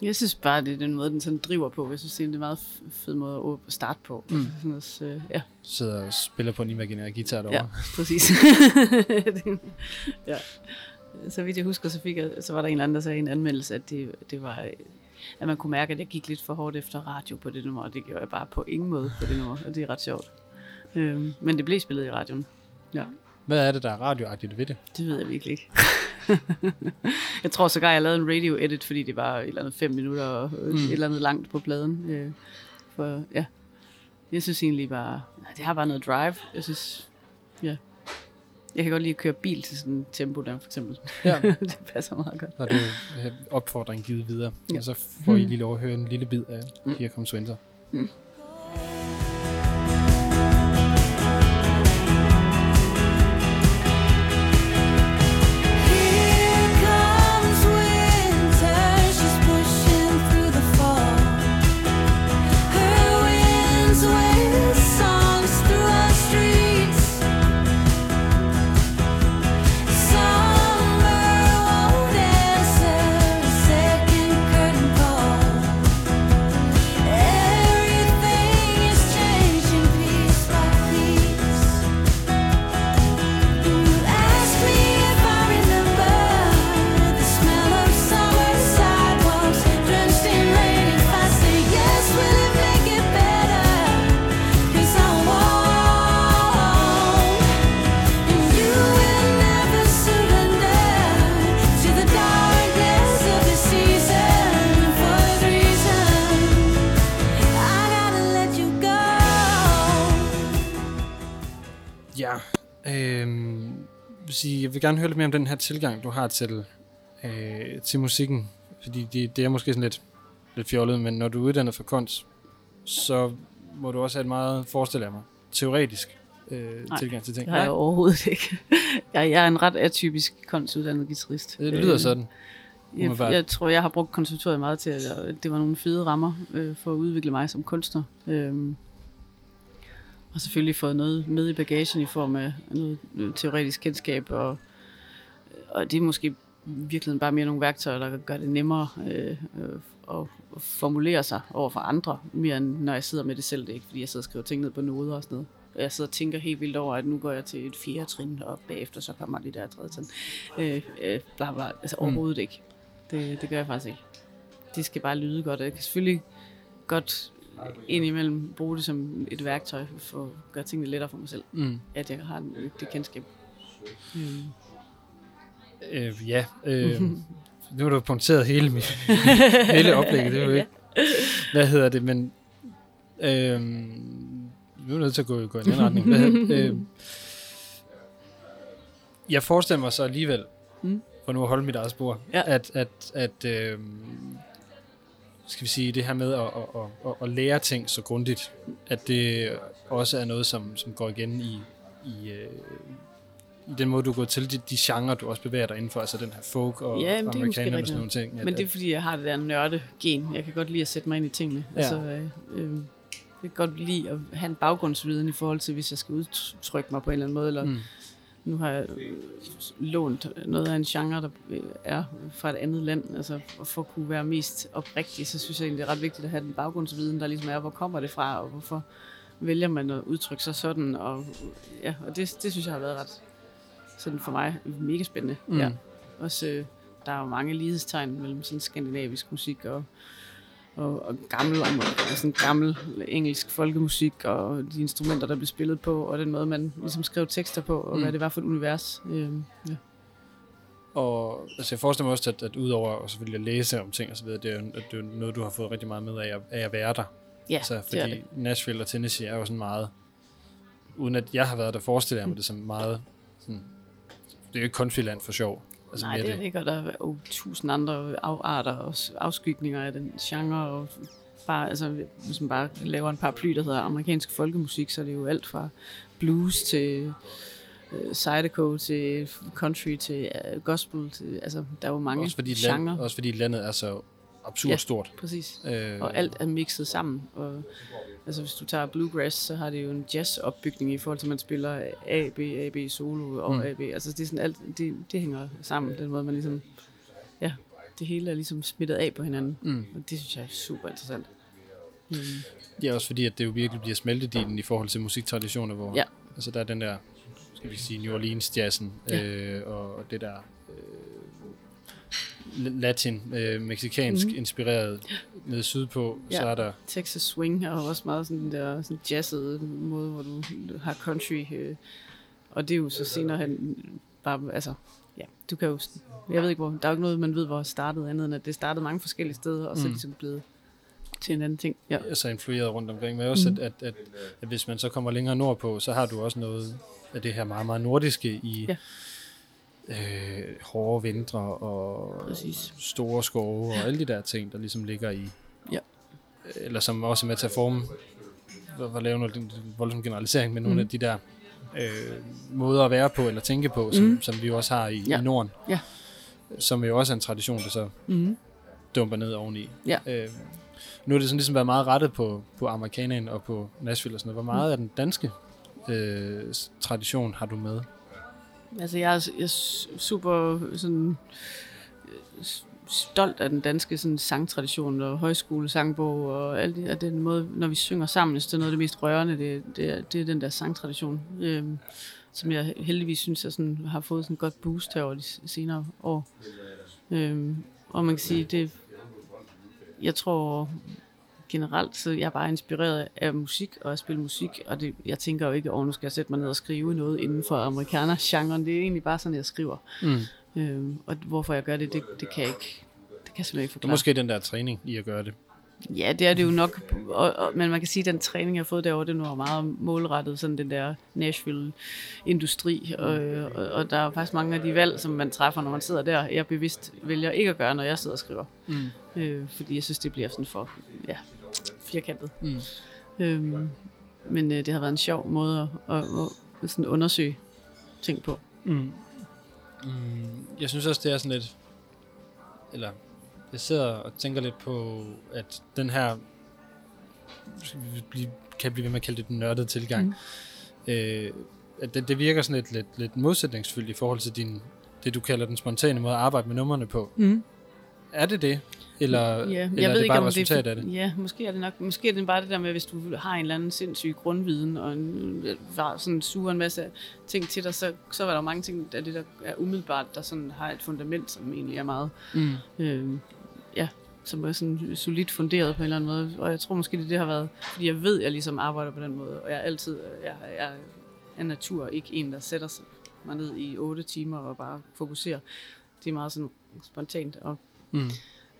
Speaker 2: Jeg synes bare, det er den måde, den sådan driver på. Jeg synes, det er en meget fed måde at starte på.
Speaker 1: Mm.
Speaker 2: Sådan noget, øh, ja,
Speaker 1: Sidder og spiller på en imaginær guitar derovre.
Speaker 2: ja, præcis. <laughs> Ja. Så vidt jeg husker, så, fik jeg, så var der en eller anden, der sagde i en anmeldelse, at det, det var, at man kunne mærke, at jeg gik lidt for hårdt efter radio på det nummer, og det gjorde jeg bare på ingen måde på det nummer, og det er ret sjovt. Øhm, men det blev spillet i radioen. Ja,
Speaker 1: Hvad er det, der er radioagtigt ved det?
Speaker 2: det ved jeg virkelig ikke. <laughs> <laughs> jeg tror sågar, jeg lavede en radio edit, fordi det var et eller andet fem minutter og mm.
Speaker 1: Mm.
Speaker 2: et eller andet langt på pladen. Øh, for ja, jeg synes egentlig bare, det har bare noget drive. Jeg synes, ja. Jeg kan godt lide at køre bil til sådan en tempo der, for eksempel.
Speaker 1: Ja. <laughs>
Speaker 2: det passer meget godt.
Speaker 1: Og det er en opfordring givet videre.
Speaker 2: Ja.
Speaker 1: Og så får I lige lov at høre en lille bid af
Speaker 2: Mm.
Speaker 1: Here Comes Winter.
Speaker 3: Here
Speaker 1: mere om den her tilgang, du har til, øh, til musikken. Fordi det, det er måske sådan lidt, lidt fjollet, men når du er uddannet for kunst, så må du også have et meget, forestiller mig, teoretisk øh,
Speaker 2: Nej,
Speaker 1: tilgang til ting.
Speaker 2: Har jeg overhovedet ikke. <laughs> Jeg, jeg er en ret atypisk konstuddannet guitarist.
Speaker 1: det lyder
Speaker 2: Øh,
Speaker 1: sådan.
Speaker 2: Jeg, jeg tror, jeg har brugt konservatoriet meget til, at det var nogle fede rammer øh, for at udvikle mig som kunstner. Øhm, og selvfølgelig fået noget med i bagagen i form af noget teoretisk kendskab, og, og det er måske virkelig bare mere nogle værktøjer, der gør det nemmere øh, øh, at, formulere sig over for andre, mere end når jeg sidder med det selv. Det er ikke, fordi jeg sidder og skriver ting ned på noder og sådan noget. Og Jeg sidder og tænker helt vildt over, at nu går jeg til et fjerde trin, og bagefter så kommer det der tredje trin. Øh, øh, bla bla. Altså overhovedet ikke. Det, det gør jeg faktisk ikke. Det skal bare lyde godt, jeg kan selvfølgelig godt indimellem bruge det som et værktøj for at gøre tingene lettere for mig selv,
Speaker 1: Mm.
Speaker 2: at jeg har en- det kendskab. Mm.
Speaker 1: Øh, ja, øh, nu har du punkteret hele, mit, <laughs> hele oplægget. Det er jo ikke, hvad hedder det, men øh, nu er jeg nødt til at gå, gå i en anden retning. Hvad hedder, øh, jeg forestiller mig så alligevel,
Speaker 2: Mm.
Speaker 1: for nu at holde mit eget spor,
Speaker 2: Ja.
Speaker 1: at, at, at øh, skal vi sige, det her med at, at, at, at, at lære ting så grundigt, at det også er noget, som, som går igen i, i, øh, i den måde, du går til de, de genrer, du også bevæger dig indenfor, altså den her folk og
Speaker 2: Ja, er
Speaker 1: amerikaner og sådan nogle ting.
Speaker 2: Men det er fordi, jeg har det der nørde-gen. Jeg kan godt lide at sætte mig ind i tingene.
Speaker 1: Ja.
Speaker 2: Altså, øh, øh, jeg kan godt lide at have en baggrundsviden i forhold til, hvis jeg skal udtrykke mig på en eller anden måde, eller
Speaker 1: mm,
Speaker 2: Nu har jeg lånt noget af en genre, der er fra et andet land. Altså, for at kunne være mest oprigtig, så synes jeg egentlig, det er ret vigtigt at have den baggrundsviden, der ligesom er, hvor kommer det fra, og hvorfor vælger man at udtrykke sig sådan. Og, ja, og det, det synes jeg har været ret sådan for mig mega spændende.
Speaker 1: Mm.
Speaker 2: Ja. Også øh, der er jo mange lighedstegn mellem sådan skandinavisk musik og, og, og gammel, og sådan gammel engelsk folkemusik, og de instrumenter, der blev spillet på, og den måde, man ligesom skrev tekster på, og mm. hvad det var for et univers. Øhm, ja.
Speaker 1: Og altså, jeg forestiller mig også, at, at udover at selvfølgelig at læse om ting og så videre, det er, jo, at det er noget, du har fået rigtig meget med af, af at være der.
Speaker 2: Ja,
Speaker 1: altså,
Speaker 2: det
Speaker 1: fordi
Speaker 2: det.
Speaker 1: Nashville og Tennessee er jo sådan meget, uden at jeg har været der, forestiller jeg mig det som meget, sådan, det er jo ikke countryland for sjov. Altså,
Speaker 2: Nej, det er det ikke, og der er jo tusind andre afarter og afskygninger af den genre, og bare, altså, hvis man bare laver en paraply, der hedder amerikansk folkemusik, så er det jo alt fra blues til øh, zydeco til country til øh, gospel, til, altså, der er jo mange
Speaker 1: også, fordi land,
Speaker 2: genrer.
Speaker 1: også fordi landet er så absurd
Speaker 2: Ja.
Speaker 1: stort.
Speaker 2: Præcis.
Speaker 1: Øh,
Speaker 2: Og alt er mixet sammen. Og, altså hvis du tager bluegrass, så har det jo en jazz-opbygning i forhold til, at man spiller A, B, A, B solo og
Speaker 1: Mm.
Speaker 2: A, B. Altså det er sådan alt, det, det hænger sammen, den måde man ligesom, ja, det hele er ligesom smittet af på hinanden.
Speaker 1: Mm.
Speaker 2: Og det synes jeg er super interessant. Mm.
Speaker 1: Er også fordi, at det jo virkelig bliver smeltedilen i forhold til musiktraditioner, hvor
Speaker 2: Ja.
Speaker 1: altså, der er den der, skal vi sige, New Orleans jazzen,
Speaker 2: Ja.
Speaker 1: øh, og det der øh, latin, øh, meksikansk
Speaker 2: Mhm.
Speaker 1: inspireret nede sydpå,
Speaker 2: Ja.
Speaker 1: så er der,
Speaker 2: Texas Swing er også meget sådan der sådan jazzet måde, hvor du har country. Øh, og det er jo så senere hen bare, altså, ja, du kan jo, jeg ved ikke hvor, der er jo ikke noget, man ved, hvor det startede andet, end at det startede mange forskellige steder, og så er
Speaker 1: Mm.
Speaker 2: det ligesom blevet til en anden ting. Ja.
Speaker 1: så influeret rundt omkring, men også,
Speaker 2: Mhm.
Speaker 1: at, at, at, at hvis man så kommer længere nordpå, så har du også noget af det her meget, meget nordiske i
Speaker 2: Ja.
Speaker 1: Øh, hårde vintre og
Speaker 2: Præcis.
Speaker 1: store skove og alle de der ting, der ligesom ligger i,
Speaker 2: Ja.
Speaker 1: eller som også er med til at forme, hvor lave noget en voldsom generalisering, men nogle
Speaker 2: Mhm.
Speaker 1: af de der øh, måder at være på eller tænke på, som,
Speaker 2: Mhm.
Speaker 1: som vi jo også har i,
Speaker 2: Ja.
Speaker 1: i Norden,
Speaker 2: Ja.
Speaker 1: som jo også er en tradition, der så
Speaker 2: Mm-hmm.
Speaker 1: dumper ned oveni.
Speaker 2: Ja.
Speaker 1: Øh, nu er det sådan ligesom været meget rettet på, på amerikaneren og på Nashville og sådan noget. Hvor meget af den danske øh, tradition har du med?
Speaker 2: Altså, jeg er, jeg er super sådan, øh, stolt af den danske sådan, sangtradition og højskole, sangbog og alt det, og den måde, når vi synger sammen, så det er noget af det mest rørende, det, det, er, det er den der sangtradition, øhm, som jeg heldigvis synes, jeg sådan, har fået sådan et godt boost her over de senere år. Øhm, og man kan sige, det, jeg tror generelt, så jeg er bare inspireret af musik og at spille musik, og det, jeg tænker jo ikke, over, nu skal jeg sætte mig ned og skrive noget inden for amerikaner-genren. Det er egentlig bare sådan, jeg skriver.
Speaker 1: Mm.
Speaker 2: Øhm, og hvorfor jeg gør det, det, det kan jeg ikke, det kan jeg simpelthen ikke
Speaker 1: Det er
Speaker 2: forklare.
Speaker 1: måske den der træning i at gøre det.
Speaker 2: Ja, det er det jo nok, og, og, men man kan sige, at den træning, jeg har fået derovre, det nu er meget målrettet, sådan den der Nashville-industri, og, og, og der er faktisk mange af de valg, som man træffer, når man sidder der, jeg bevidst vælger ikke at gøre, når jeg sidder og skriver.
Speaker 1: Mm.
Speaker 2: Øh, fordi jeg synes, det bliver sådan for ja, firkantet.
Speaker 1: Mm.
Speaker 2: Øhm, men øh, det har været en sjov måde at, at, at sådan undersøge ting på.
Speaker 1: Mm. Mm. Jeg synes også, det er sådan lidt... Eller, jeg sidder og tænker lidt på, at den her... blive- Kan blive ved med at kalde det den nørdede tilgang. Mm. Øh, at det, det virker sådan lidt, lidt, lidt modsætningsfyldt i forhold til din, det, du kalder den spontane måde at arbejde med numrene på.
Speaker 2: Mm.
Speaker 1: Er det det? Eller,
Speaker 2: Ja,
Speaker 1: eller
Speaker 2: jeg
Speaker 1: er
Speaker 2: ved
Speaker 1: det
Speaker 2: ikke,
Speaker 1: bare
Speaker 2: om
Speaker 1: et resultat
Speaker 2: det
Speaker 1: af det?
Speaker 2: Ja, måske er det nok. Måske er det bare det der med, hvis du har en eller anden sindssyg grundviden, og en, var sådan suger en masse ting til dig, så, så var der jo mange ting af det, der er umiddelbart, der sådan har et fundament, som egentlig er meget,
Speaker 1: Mm.
Speaker 2: øh, ja, som er sådan solidt funderet på en eller anden måde. Og jeg tror måske, det, det har været, fordi jeg ved, at jeg ligesom arbejder på den måde, og jeg er altid, jeg, jeg er natur ikke en, der sætter sig mig ned i otte timer og bare fokuserer. Det er meget sådan spontant og
Speaker 1: Mm.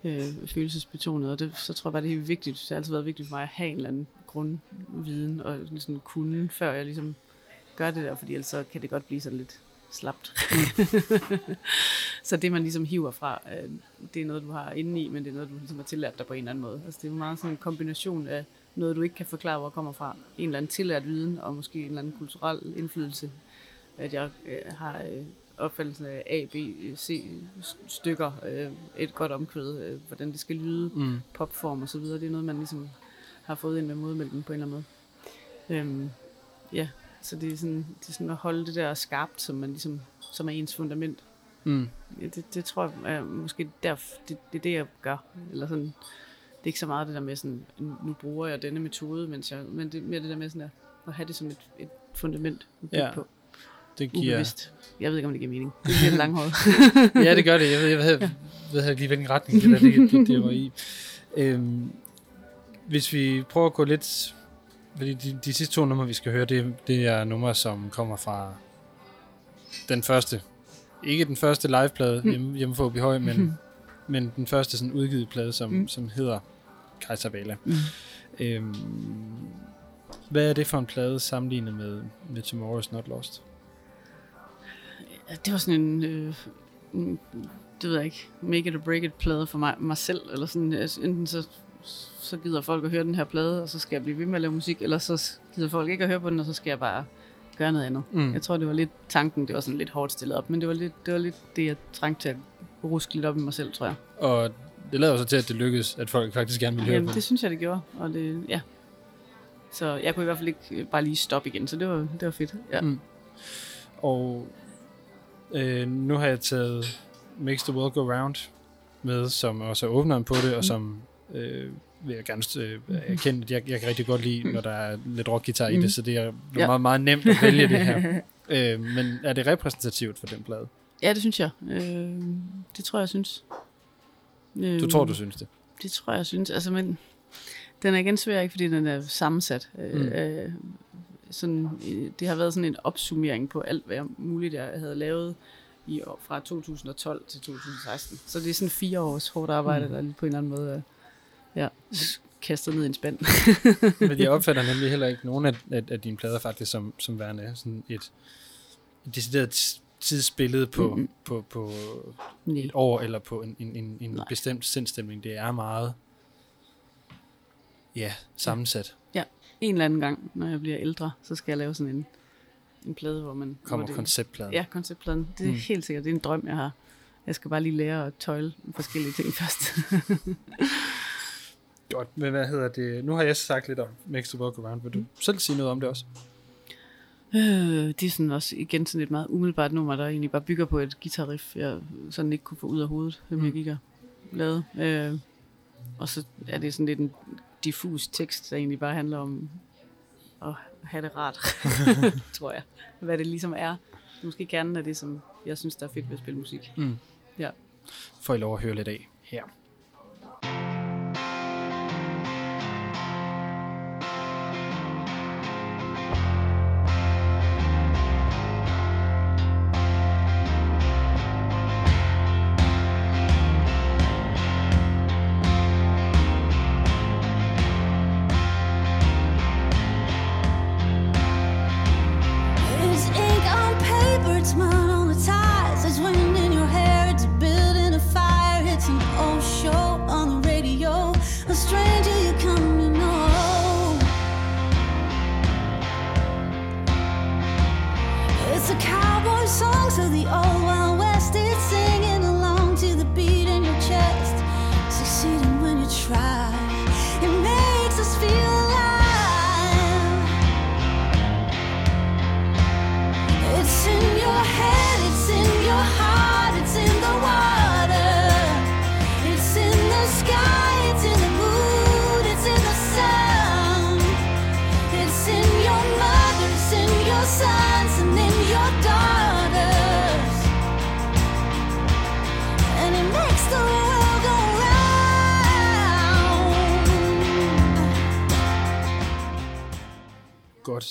Speaker 2: Øh, følelsesbetonet, og det, så tror jeg bare, det er vigtigt. Det har altid været vigtigt for mig at have en eller anden grundviden og ligesom kunne, før jeg ligesom gør det der, fordi ellers så kan det godt blive sådan lidt slapt. <laughs> så det, man ligesom hiver fra, øh, det er noget, du har inde i, men det er noget, du ligesom har tillært dig på en eller anden måde. Altså, det er meget sådan en kombination af noget, du ikke kan forklare, hvor kommer fra. En eller anden tillært viden, og måske en eller anden kulturel indflydelse. At jeg øh, har øh, opfattelsen af A, B, C stykker, øh, et godt omkvæd, øh, hvordan det skal lyde,
Speaker 1: Mm.
Speaker 2: popform og så videre. Det er noget, man ligesom har fået ind med modmælken på en eller anden måde. Øhm, ja, så det er, sådan, det er sådan at holde det der skarpt, som, man ligesom, som er ens fundament.
Speaker 1: Mm.
Speaker 2: Ja, det, det tror jeg er måske der, det, det er det, jeg gør. Eller sådan, det er ikke så meget det der med sådan, nu bruger jeg denne metode, mens jeg, men det er mere det der med sådan at, at have det som et, et fundament at bygge
Speaker 1: Ja.
Speaker 2: på.
Speaker 1: Det giver...
Speaker 2: ubevidst. Jeg ved ikke, om det giver mening. Det lidt langhåret. <laughs>
Speaker 1: ja, det gør det. Jeg ved, jeg ved, jeg ved jeg lige, hvilken retning det der det, det, det var i. Øhm, hvis vi prøver at gå lidt... Fordi de, de sidste to numre, vi skal høre, det, det er numre, som kommer fra den første. Ikke den første liveplade
Speaker 2: Mm.
Speaker 1: hjemme, hjemme for Høj, men, men den første sådan udgivet plade, som,
Speaker 2: Mm.
Speaker 1: som hedder Kaiser Bala.
Speaker 2: Mm.
Speaker 1: Øhm, hvad er det for en plade sammenlignet med, med Tomorrow's Not Lost?
Speaker 2: Det var sådan en, øh, en, det ved jeg ikke, make it or break it plade for mig, mig selv, eller sådan, altså, enten så, så gider folk at høre den her plade, og så skal jeg blive ved med at lave musik, eller så gider folk ikke at høre på den, og så skal jeg bare gøre noget andet.
Speaker 1: Mm.
Speaker 2: Jeg tror, det var lidt tanken, det var sådan lidt hårdt stillet op, men det var lidt det, var lidt det jeg trængte til at ruske lidt op i mig selv, tror jeg.
Speaker 1: Og det lader så til, at det lykkedes, at folk faktisk gerne vil høre
Speaker 2: Jamen,
Speaker 1: på
Speaker 2: det
Speaker 1: det.
Speaker 2: synes jeg, det gjorde, og det, ja. Så jeg kunne i hvert fald ikke øh, bare lige stoppe igen, så det var, det var fedt. Ja.
Speaker 1: Mm. Og øh, nu har jeg taget Makes the World Go Round med, som også er åbneren på det, og
Speaker 2: Mm.
Speaker 1: som øh, vil jeg gerne øh, erkende, at jeg, jeg kan rigtig godt lide, når der er lidt rockgitar i
Speaker 2: Mm.
Speaker 1: det, så det er
Speaker 2: Ja.
Speaker 1: meget, meget nemt at vælge det her. <laughs> øh, men er det repræsentativt for den plade?
Speaker 2: Ja, det synes jeg. Øh, det tror jeg, synes. Øh,
Speaker 1: Du tror, du synes det?
Speaker 2: Det tror jeg, synes. Altså, men den er igen svær, ikke fordi den er sammensat. Øh,
Speaker 1: Mm.
Speaker 2: øh, sådan, øh, det har været sådan en opsummering på alt, hvad muligt jeg havde lavet i fra 2012 til 2016. Så det er sådan fire års hårdt arbejde,
Speaker 1: Mm.
Speaker 2: mm. der lige på en eller anden måde ja, kastet ned i en spand. <laughs>
Speaker 1: Men jeg opfatter nemlig heller ikke nogen af, af, af dine plader faktisk som, som værende sådan et, et decideret tidsbillede på,
Speaker 2: Mhm.
Speaker 1: på, på
Speaker 2: Nej.
Speaker 1: et år eller på en, en, en, en bestemt sindstemning. Det er meget ja, sammensat.
Speaker 2: En eller anden gang, når jeg bliver ældre, så skal jeg lave sådan en, en plade, hvor man...
Speaker 1: Kommer
Speaker 2: hvor det,
Speaker 1: konceptpladen.
Speaker 2: Ja, konceptpladen. Det er
Speaker 1: Mm.
Speaker 2: mm. helt sikkert. Det er en drøm, jeg har. Jeg skal bare lige lære at tøjle forskellige ting <laughs> først.
Speaker 1: Godt, men hvad hedder det? Nu har jeg sagt lidt om Makes the World Go Round. Vil du selv sige noget om det også?
Speaker 2: Øh, det er sådan også igen sådan et meget umiddelbart nummer, der egentlig bare bygger på et guitarriff, jeg sådan ikke kunne få ud af hovedet, som
Speaker 1: Mm.
Speaker 2: jeg gik og lavede. Øh, og så er det sådan lidt en diffus tekst, der egentlig bare handler om at have det rart, <laughs> tror jeg. Hvad det ligesom er. Måske kernen af det, som jeg synes, der er fedt ved at spille musik.
Speaker 1: Mm.
Speaker 2: Ja.
Speaker 1: Får I lov at høre lidt af her.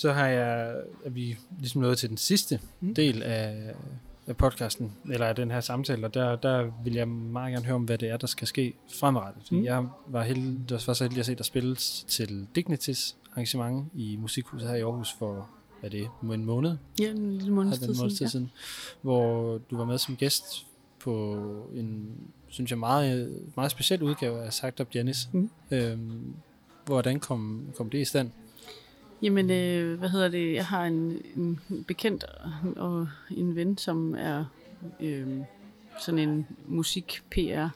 Speaker 1: Så har jeg, er vi ligesom nået til den sidste
Speaker 2: Mm.
Speaker 1: del af, af podcasten, eller af den her samtale, og der, der vil jeg meget gerne høre om, hvad det er, der skal ske fremadrettet. Fordi
Speaker 2: Mm.
Speaker 1: jeg var, heldig, der var så heldig at se dig spille til Dignities arrangement i Musikhuset her i Aarhus for, hvad er det, en måned?
Speaker 2: Ja, en lille måneds
Speaker 1: Har
Speaker 2: tid
Speaker 1: den måneds tid
Speaker 2: siden.
Speaker 1: siden, hvor du var med som gæst på en, synes jeg, meget, meget speciel udgave af Sagt Up Janis.
Speaker 2: Mm.
Speaker 1: Øhm, hvordan kom, kom det i stand?
Speaker 2: Jamen, øh, hvad hedder det? Jeg har en, en bekendt og en ven, som er øh, sådan en musik-PR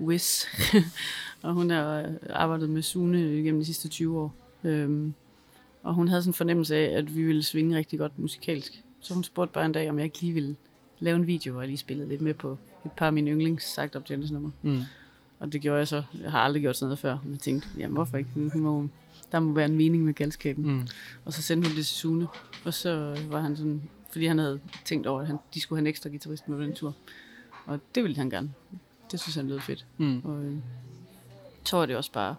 Speaker 2: whiz. <laughs> og hun har arbejdet med Sune gennem de sidste 20 år. Øhm, og hun havde sådan en fornemmelse af, at vi ville svinge rigtig godt musikalsk. Så hun spurgte bare en dag, om jeg ikke lige ville lave en video, hvor jeg lige spillede lidt med på et par af mine yndlings sagt op nummer.
Speaker 1: Mm.
Speaker 2: Og det gjorde jeg så. Jeg har aldrig gjort sådan noget før. Men jeg tænkte, jamen hvorfor ikke? Hun må, der må være en mening med galskaben.
Speaker 1: Mm.
Speaker 2: Og så sendte hun det til Sune. Og så var han sådan, fordi han havde tænkt over, at han, de skulle have en ekstra guitarist med på den tur. Og det ville han gerne. Det synes han lød fedt.
Speaker 1: Mm.
Speaker 2: Og øh, så var det også bare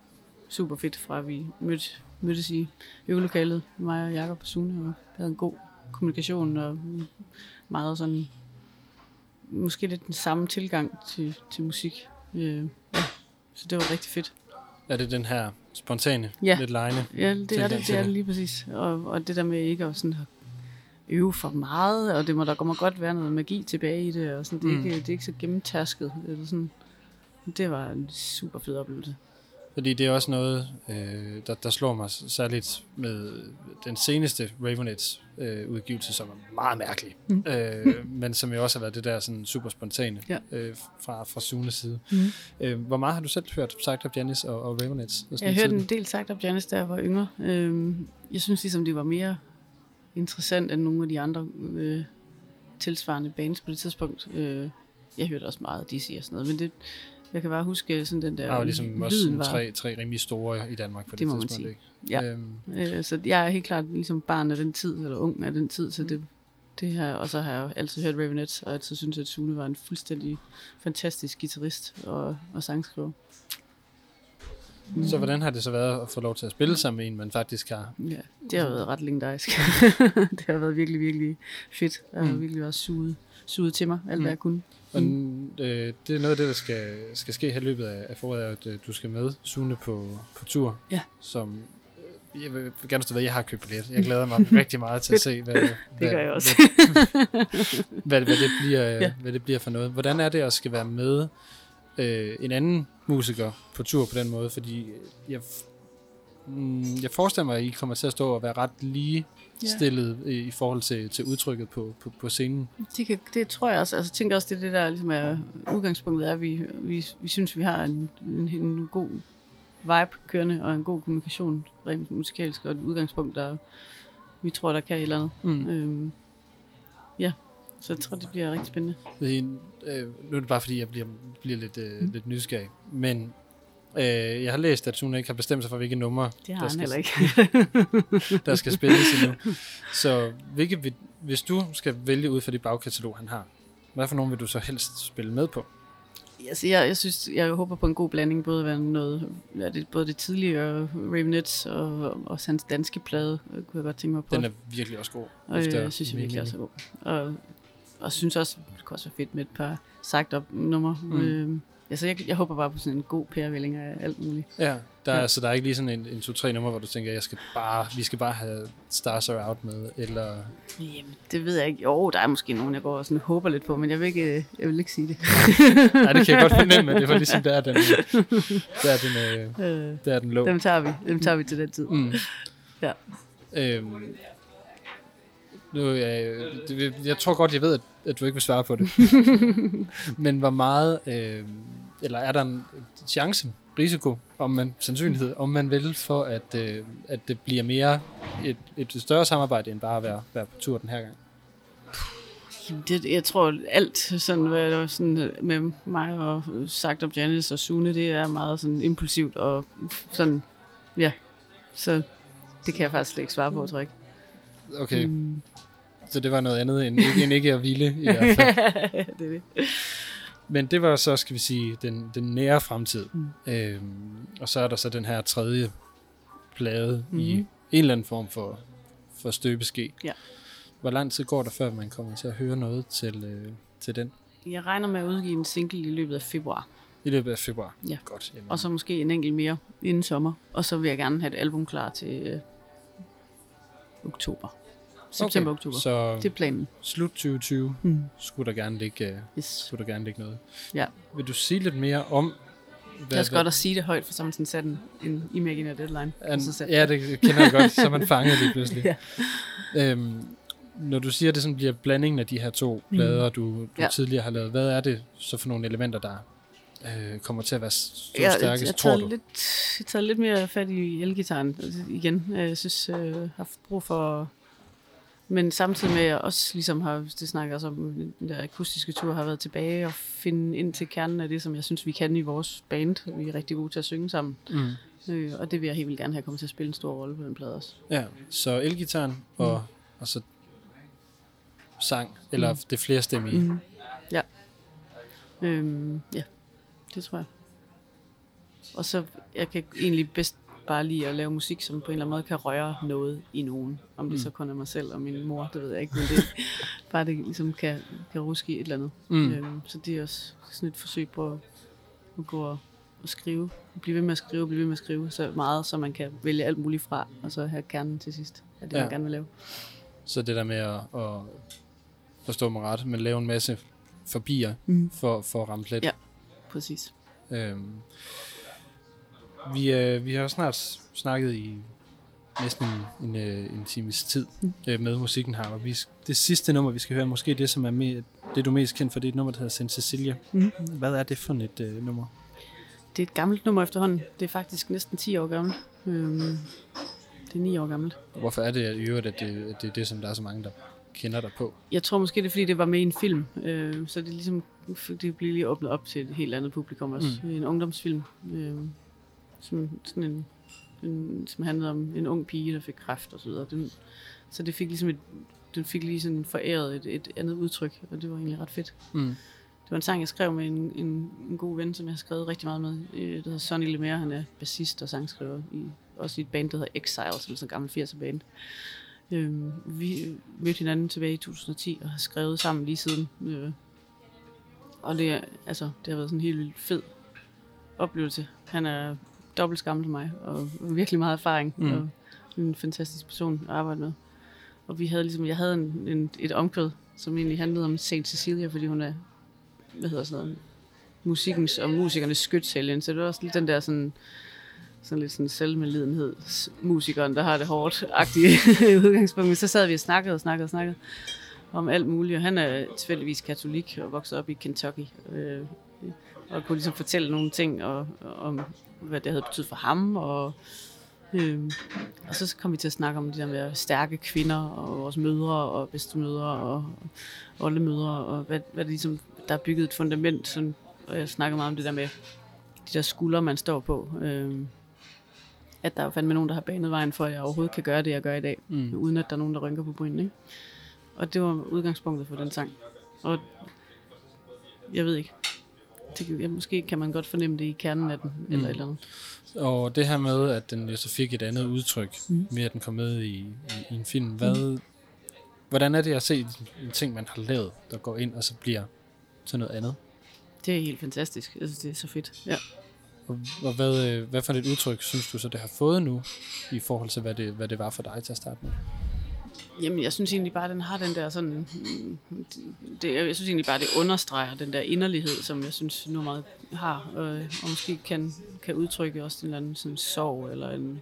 Speaker 2: super fedt, fra vi mødte, mødtes i øvelokalet, mig og Jakob og Sune, og havde en god kommunikation og meget sådan, måske lidt den samme tilgang til, til musik. Øh, ja. Så det var rigtig fedt.
Speaker 1: Er det den her spontane,
Speaker 2: Ja.
Speaker 1: lidt lejende?
Speaker 2: Ja, det er det, det er
Speaker 1: det.
Speaker 2: det lige præcis. Og, og det der med ikke at sådan øve for meget, og det må der kommer godt være noget magi tilbage i det, og sådan, det, er
Speaker 1: Mm.
Speaker 2: ikke, det er ikke så gennemtasket. Eller sådan. Det var en super fed oplevelse.
Speaker 1: Fordi det er også noget, øh, der, der slår mig særligt med den seneste Ravenets øh, udgivelse, som er meget mærkelig.
Speaker 2: Mm.
Speaker 1: Øh, <laughs> men som jo også har været det der sådan super spontane
Speaker 2: Ja.
Speaker 1: øh, fra, fra Sunes side.
Speaker 2: Mm.
Speaker 1: Øh, hvor meget har du selv hørt sagt op Janis og, og Ravenets? og
Speaker 2: Jeg hørte en del sagt op Janis, da jeg var yngre. Øhm, jeg synes ligesom, det var mere interessant end nogle af de andre øh, tilsvarende bands på det tidspunkt. Øh, jeg hørte også meget DC og sådan noget, men det, jeg kan bare huske sådan den der
Speaker 1: Der var ligesom også sådan
Speaker 2: var.
Speaker 1: tre, tre rimelig store i Danmark på det,
Speaker 2: Det må man
Speaker 1: tidspunkt.
Speaker 2: sige.
Speaker 1: Ikke?
Speaker 2: Ja.
Speaker 1: Øhm,
Speaker 2: Øh, så jeg er helt klart ligesom barn af den tid, eller ung af den tid, så det, det her, og så har jeg altid hørt Ravenets, og altid synes at Sune var en fuldstændig fantastisk guitarist og, og sangskriver.
Speaker 1: Så hvordan har det så været at få lov til at spille sammen med en, man faktisk har?
Speaker 2: Ja, det har været ret legendarisk. <laughs> det har været virkelig, virkelig fedt. Jeg har
Speaker 1: Mm.
Speaker 2: virkelig også suget, suget til mig, alt
Speaker 1: Mm.
Speaker 2: hvad jeg kunne.
Speaker 1: Og øh, det er noget af det, der skal, skal ske her i løbet af, af foråret, at øh, du skal med Sune på, på tur.
Speaker 2: Ja.
Speaker 1: Som, øh, jeg vil gerne stå ved, jeg har købt billet. Jeg glæder mig <laughs> rigtig meget til at se, hvad, det
Speaker 2: Det gør jeg også. <laughs>
Speaker 1: hvad, hvad, det bliver,
Speaker 2: ja.
Speaker 1: hvad det bliver for noget. Hvordan er det at skal være med øh, en anden musiker på tur på den måde? Fordi jeg, f- mm, jeg forestiller mig, at I kommer til at stå og være ret lige
Speaker 2: Ja.
Speaker 1: stillet i, i forhold til, til udtrykket på, på, på scenen.
Speaker 2: Det, kan, det tror jeg også. Altså, jeg tænker også, det er det der ligesom er udgangspunktet er, at vi, vi, vi synes, vi har en, en, en god vibe kørende, og en god kommunikation rent musikalsk, og et udgangspunkt, der vi tror, der kan et eller andet.
Speaker 1: Mm.
Speaker 2: Øhm, ja, så jeg tror, det bliver rigtig spændende.
Speaker 1: Fordi, øh, nu er det bare fordi, jeg bliver, bliver lidt, øh, mm. lidt nysgerrig. Men øh, jeg har læst, at Sune ikke har bestemt sig for, hvilke numre,
Speaker 2: Det har
Speaker 1: der, skal,
Speaker 2: heller ikke. <laughs>
Speaker 1: der skal spilles endnu. <laughs> Så hvilke, vil- hvis du skal vælge ud fra det bagkatalog, han har, hvad for nogle vil du så helst spille med på?
Speaker 2: altså, jeg, jeg synes, jeg håber på en god blanding, både hvad noget, ja, det, både det tidligere Ravenets og, og også hans danske plade, øh, kunne jeg godt tænke mig på.
Speaker 1: Den er virkelig også god.
Speaker 2: Og
Speaker 1: efter
Speaker 2: jeg synes jeg virkelig også er god. Og, og synes også, det kunne også være fedt med et par sagt op numre.
Speaker 1: Mm.
Speaker 2: Øhm, altså jeg, jeg håber bare på sådan en god pærevælling af alt muligt.
Speaker 1: Ja, der er,
Speaker 2: Ja.
Speaker 1: så der er ikke lige sådan en, en to-tre numre, hvor du tænker, jeg skal bare, vi skal bare have Stars Are Out med, eller...
Speaker 2: Jamen, det ved jeg ikke. Jo, der er måske nogen, jeg går og sådan håber lidt på, men jeg vil ikke, jeg vil ikke sige det. <laughs>
Speaker 1: Nej, det kan jeg godt fornemme, det var ligesom der, den, der, den, øh,
Speaker 2: Øh,
Speaker 1: der den lå.
Speaker 2: dem tager vi. Dem tager vi til den tid.
Speaker 1: Mm.
Speaker 2: Ja.
Speaker 1: Øhm, nu, øh, det, jeg tror godt, jeg ved, at, at du ikke vil svare på det. <laughs> Men hvor meget, øh, eller er der en chance, risiko, om man, sandsynlighed, om man vil, for at, øh, at det bliver mere et, et større samarbejde, end bare at være, være på tur den her gang?
Speaker 2: Det, jeg tror, alt sådan, hvad sådan med mig og sagt op Janice og Sune, det er meget sådan impulsivt og sådan, ja. Så det kan jeg faktisk slet ikke svare på, tror jeg ikke.
Speaker 1: Okay, mm. Så det var noget andet end ikke, end ikke at hvile i hvert fald. <laughs>
Speaker 2: det er det.
Speaker 1: Men det var så, skal vi sige, den, den nære fremtid. Mm.
Speaker 2: Mm.
Speaker 1: Øhm, og så er der så den her tredje plade mm. i
Speaker 2: Mhm.
Speaker 1: en eller anden form for, for støbeske.
Speaker 2: Ja.
Speaker 1: Hvor lang tid går der, før man kommer til at høre noget til, øh, til den?
Speaker 2: Jeg regner med at udgive en single i løbet af februar.
Speaker 1: I løbet af februar?
Speaker 2: Ja.
Speaker 1: Godt. Jamen.
Speaker 2: Og så måske en enkelt mere inden sommer. Og så vil jeg gerne have et album klar til øh, oktober. September, okay. oktober. Så...
Speaker 1: Så
Speaker 2: Det er planen.
Speaker 1: slut 2020
Speaker 2: Mm.
Speaker 1: skulle der gerne ligge, øh,
Speaker 2: Yes.
Speaker 1: skulle der gerne ligge noget.
Speaker 2: Ja.
Speaker 1: Vil du sige lidt mere om...
Speaker 2: Det er også godt at sige det højt, for så har man sådan sat en, en imaginær deadline.
Speaker 1: An,
Speaker 2: så
Speaker 1: ja, det kender jeg godt, så man fanget lige pludselig. <laughs>
Speaker 2: Ja.
Speaker 1: Øhm, når du siger, at det sådan bliver blandingen af de her to
Speaker 2: Mm.
Speaker 1: plader, du, du ja.
Speaker 2: Ja.
Speaker 1: tidligere har lavet, hvad er det så for nogle elementer, der øh, kommer til at være s-
Speaker 2: Jeg, jeg,
Speaker 1: stærkest,
Speaker 2: jeg,
Speaker 1: tror
Speaker 2: har
Speaker 1: du?
Speaker 2: lidt, jeg har taget lidt mere fat i elgitaren igen. Jeg synes, jeg har haft brug for... Men samtidig med, at jeg også ligesom har, det snakker også om, den der akustiske tur, har været tilbage og finde ind til kernen af det, som jeg synes, vi kan i vores band. Vi er rigtig gode til at synge sammen.
Speaker 1: Mm.
Speaker 2: Øh, og det vil jeg helt vildt gerne have kommet til at spille en stor rolle på den plade også.
Speaker 1: Ja, så elgitaren og,
Speaker 2: Mm.
Speaker 1: og så sang, eller
Speaker 2: Mm.
Speaker 1: det flerstemmige.
Speaker 2: Mm. Ja. Øhm, ja, det tror jeg. Og så, jeg kan egentlig bedst bare lide at lave musik, som på en eller anden måde kan røre noget i nogen. Om det
Speaker 1: Mm.
Speaker 2: så kun er mig selv og min mor, det ved jeg ikke, men det <laughs> bare det ligesom kan, kan ruske i et eller andet.
Speaker 1: Mm.
Speaker 2: Øhm, så det er også sådan et forsøg på at, at gå og, og skrive. Blive ved med at skrive, blive ved med at skrive så meget, så man kan vælge alt muligt fra, og så have kernen til sidst af det,
Speaker 1: Ja.
Speaker 2: man gerne vil lave.
Speaker 1: Så det der med at, at forstå mig ret, men lave en masse forbier
Speaker 2: Mm.
Speaker 1: for, for at ramme plet.
Speaker 2: Ja. Præcis.
Speaker 1: Øhm, vi, øh, vi har snart snakket i næsten en, en, øh, en times tid
Speaker 2: Mm.
Speaker 1: øh, med musikken her, og vi, det sidste nummer, vi skal høre, måske det, som er me, det, du er mest kendt for, det er et nummer, der hedder Saint Cecilia.
Speaker 2: Mm.
Speaker 1: Hvad er det for et øh, nummer?
Speaker 2: Det er et gammelt nummer efterhånden. Det er faktisk næsten 10 år gammelt. Øhm, det er 9 år gammelt.
Speaker 1: Hvorfor er det i øvrigt, at det, at det er det, som der er så mange, der kender dig på?
Speaker 2: Jeg tror måske, det er fordi, det var med i en film. Øh, så det er ligesom, det bliver lige åbnet op til et helt andet publikum også.
Speaker 1: Mm.
Speaker 2: En ungdomsfilm, øh, som, sådan en, en, som handlede om en ung pige, der fik kræft og så videre. Den, så det fik ligesom et, den fik lige sådan foræret et, et andet udtryk, og det var egentlig ret fedt.
Speaker 1: Mm.
Speaker 2: Det var en sang, jeg skrev med en, en, en god ven, som jeg har skrevet rigtig meget med. Øh, Der hedder Sonny Lemire, han er bassist og sangskriver. I, også i et band, der hedder Exile, som er sådan en gammel 80'er band. Øhm, vi mødte hinanden tilbage i 2010 og har skrevet sammen lige siden. Øh, og det, er, altså, det har været sådan en helt vildt fed oplevelse. Han er dobbelt gammel som mig, og virkelig meget erfaring,
Speaker 1: Mm.
Speaker 2: og en fantastisk person at arbejde med. Og vi havde ligesom, jeg havde en, en, et omkvæd, som egentlig handlede om Saint Cecilia, fordi hun er, hvad hedder sådan noget, musikkens og musikernes skytshelgen. Så det var også lidt den der sådan, sådan lidt sådan selvmedlidenhed, musikeren, der har det hårdt agtige <laughs> udgangspunkt. Men så sad vi og snakkede og snakkede og snakkede om alt muligt, og han er tilfældigvis katolik og vokset op i Kentucky. Øh, og kunne ligesom fortælle nogle ting og, om, hvad det havde betydet for ham, og Øhm, og så kom vi til at snakke om de der med stærke kvinder, og vores mødre og bedstemødre og oldemødre, og hvad, hvad det ligesom, der er bygget et fundament, sådan, og jeg snakkede meget om det der med de der skuldre, man står på. Øhm, at der er fandme nogen, der har banet vejen for, at jeg overhovedet kan gøre det, jeg gør i dag,
Speaker 1: Mm.
Speaker 2: uden at der er nogen, der rynker på brynen. Ikke? Og det var udgangspunktet for den sang. Og jeg ved ikke. Det, ja, måske kan man godt fornemme det i kernen af den, mm. eller eller andet.
Speaker 1: Og det her med, at den jo så fik et andet udtryk, mm.
Speaker 2: Mm.
Speaker 1: med at den kom med i, i, i en film. Hvad, hvordan er det at se en ting, man har lavet, der går ind og så bliver til noget andet?
Speaker 2: Det er helt fantastisk. Jeg synes, det er så fedt. Ja.
Speaker 1: Og, og hvad, øh, hvad for et udtryk synes du så, det har fået nu, i forhold til, hvad det, hvad det var for dig til at starte med?
Speaker 2: Jamen, jeg synes egentlig bare, at den har den der sådan... mm, Det, jeg synes egentlig bare, det understreger den der inderlighed, som jeg synes nummeret har. Og, og måske kan, kan udtrykke også en eller anden sådan sorg, eller en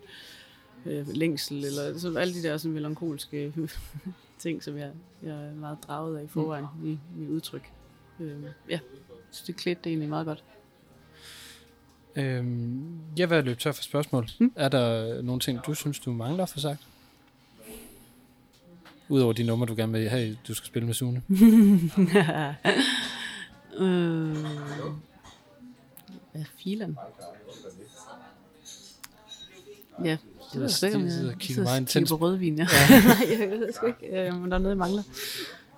Speaker 2: øh, længsel, eller sådan, alle de der sådan melankolske <laughs> ting, som jeg, jeg er meget draget af i forvejen i mit udtryk. Øh, ja, så det klædte det egentlig meget godt.
Speaker 1: Øhm, jeg vil løbe tør for spørgsmål. Mm.
Speaker 2: Mm.
Speaker 1: Er der nogle ting, du synes, du mangler få sagt? Udover de numre, du gerne vil have, du skal spille med Sune. <laughs>
Speaker 2: øh, hvad filen? Ja, det var sgu ikke, om jeg
Speaker 1: sidder og kigger meget
Speaker 2: på rødvin. Ja. <laughs> Nej, jeg ved sgu ikke, øh, men der er noget, jeg mangler.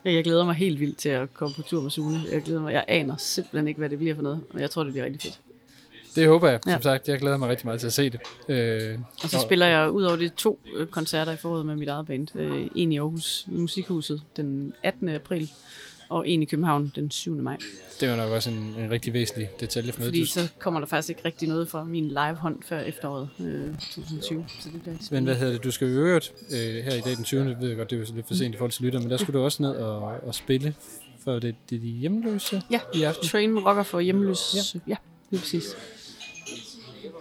Speaker 2: Jeg glæder mig helt vildt til at komme på tur med Sune. Jeg glæder mig. Jeg aner simpelthen ikke, hvad det bliver for noget, men jeg tror, det bliver rigtig fedt.
Speaker 1: Det håber jeg, som
Speaker 2: Ja.
Speaker 1: sagt. Jeg glæder mig rigtig meget til at se det. Øh,
Speaker 2: Og så spiller jeg ud over de to øh, koncerter i foråret med mit eget band. Øh, en i Aarhus Musikhuset den 18. april, og en i København den 7. maj.
Speaker 1: Det var nok også en, en rigtig væsentlig detalje for.
Speaker 2: Fordi så kommer der faktisk ikke rigtig noget fra min livehånd før efteråret øh, 2020. Så det bliver
Speaker 1: men hvad hedder det? Du skal jo øvrigt øh, her i dag den 20. ved jeg godt, det er jo lidt for sent i forhold til lytter, men der skulle du også ned og, og spille for det, det de hjemløse
Speaker 2: Ja,
Speaker 1: i aften.
Speaker 2: Train rocker for hjemløs. Ja, ja lige præcis.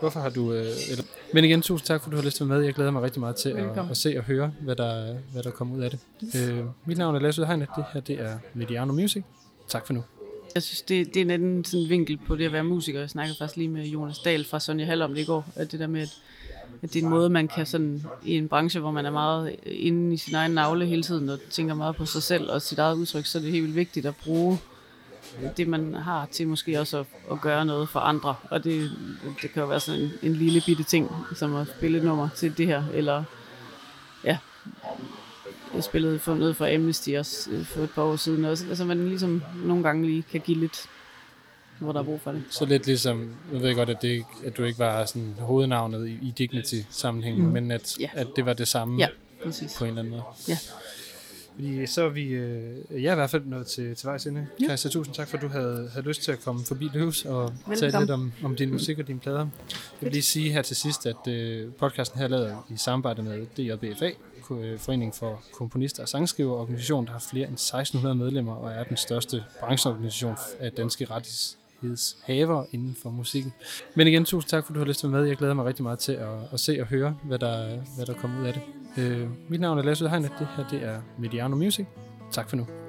Speaker 1: Hvorfor har du... Øh, eller... Men igen, tusind tak, for du har lyst til at med. Jeg glæder mig rigtig meget til at, at se og høre, hvad der, hvad der kommer ud af det. Øh, mit navn er Lasse Udhegnet. Det her det er Mediano Music. Tak for nu.
Speaker 2: Jeg synes, det, det er en anden sådan vinkel på det at være musiker. Jeg snakkede faktisk lige med Jonas Dahl fra Sonja Hall om det i går. At det der med, at, at det er en måde, man kan sådan, i en branche, hvor man er meget inde i sin egen navle hele tiden, og tænker meget på sig selv og sit eget udtryk, så er det helt vildt vigtigt at bruge det, man har til måske også at, at gøre noget for andre. Og det, det kan jo være sådan en, en lille bitte ting, som at spille et nummer til det her, eller ja, Jeg spillede for noget for Amnesty også øh, for et par år siden også. Altså man ligesom nogle gange lige kan give lidt, hvor der er brug for det.
Speaker 1: Så lidt ligesom, jeg ved godt, at, det, ikke- at du ikke var sådan hovednavnet i, i Dignity-sammenhængen, mm. men at,
Speaker 2: Ja.
Speaker 1: at det var det samme
Speaker 2: Ja, præcis.
Speaker 1: på en eller anden måde.
Speaker 2: Ja.
Speaker 1: Fordi så er vi, øh, jeg er i hvert fald nået til, til vejs ende.
Speaker 2: Ja.
Speaker 1: Christa, tusind tak for, at du havde, havde lyst til at komme forbi hus og tale lidt om, om din musik og dine plader. Jeg vil lige sige her til sidst, at øh, podcasten her er lavet i samarbejde med DJBFA, øh, Forening for Komponister og Sangskriver, organisation, der har flere end 1600 medlemmer og er den største brancheorganisation af danske rettighedshavere inden for musikken. Men igen, tusind tak, for at du har lyst til at være med. Jeg glæder mig rigtig meget til at, at se og høre, hvad der, hvad der kommer ud af det. Øh, mit navn er Lasse Udhegnet. Det her det er Mediano Music. Tak for nu.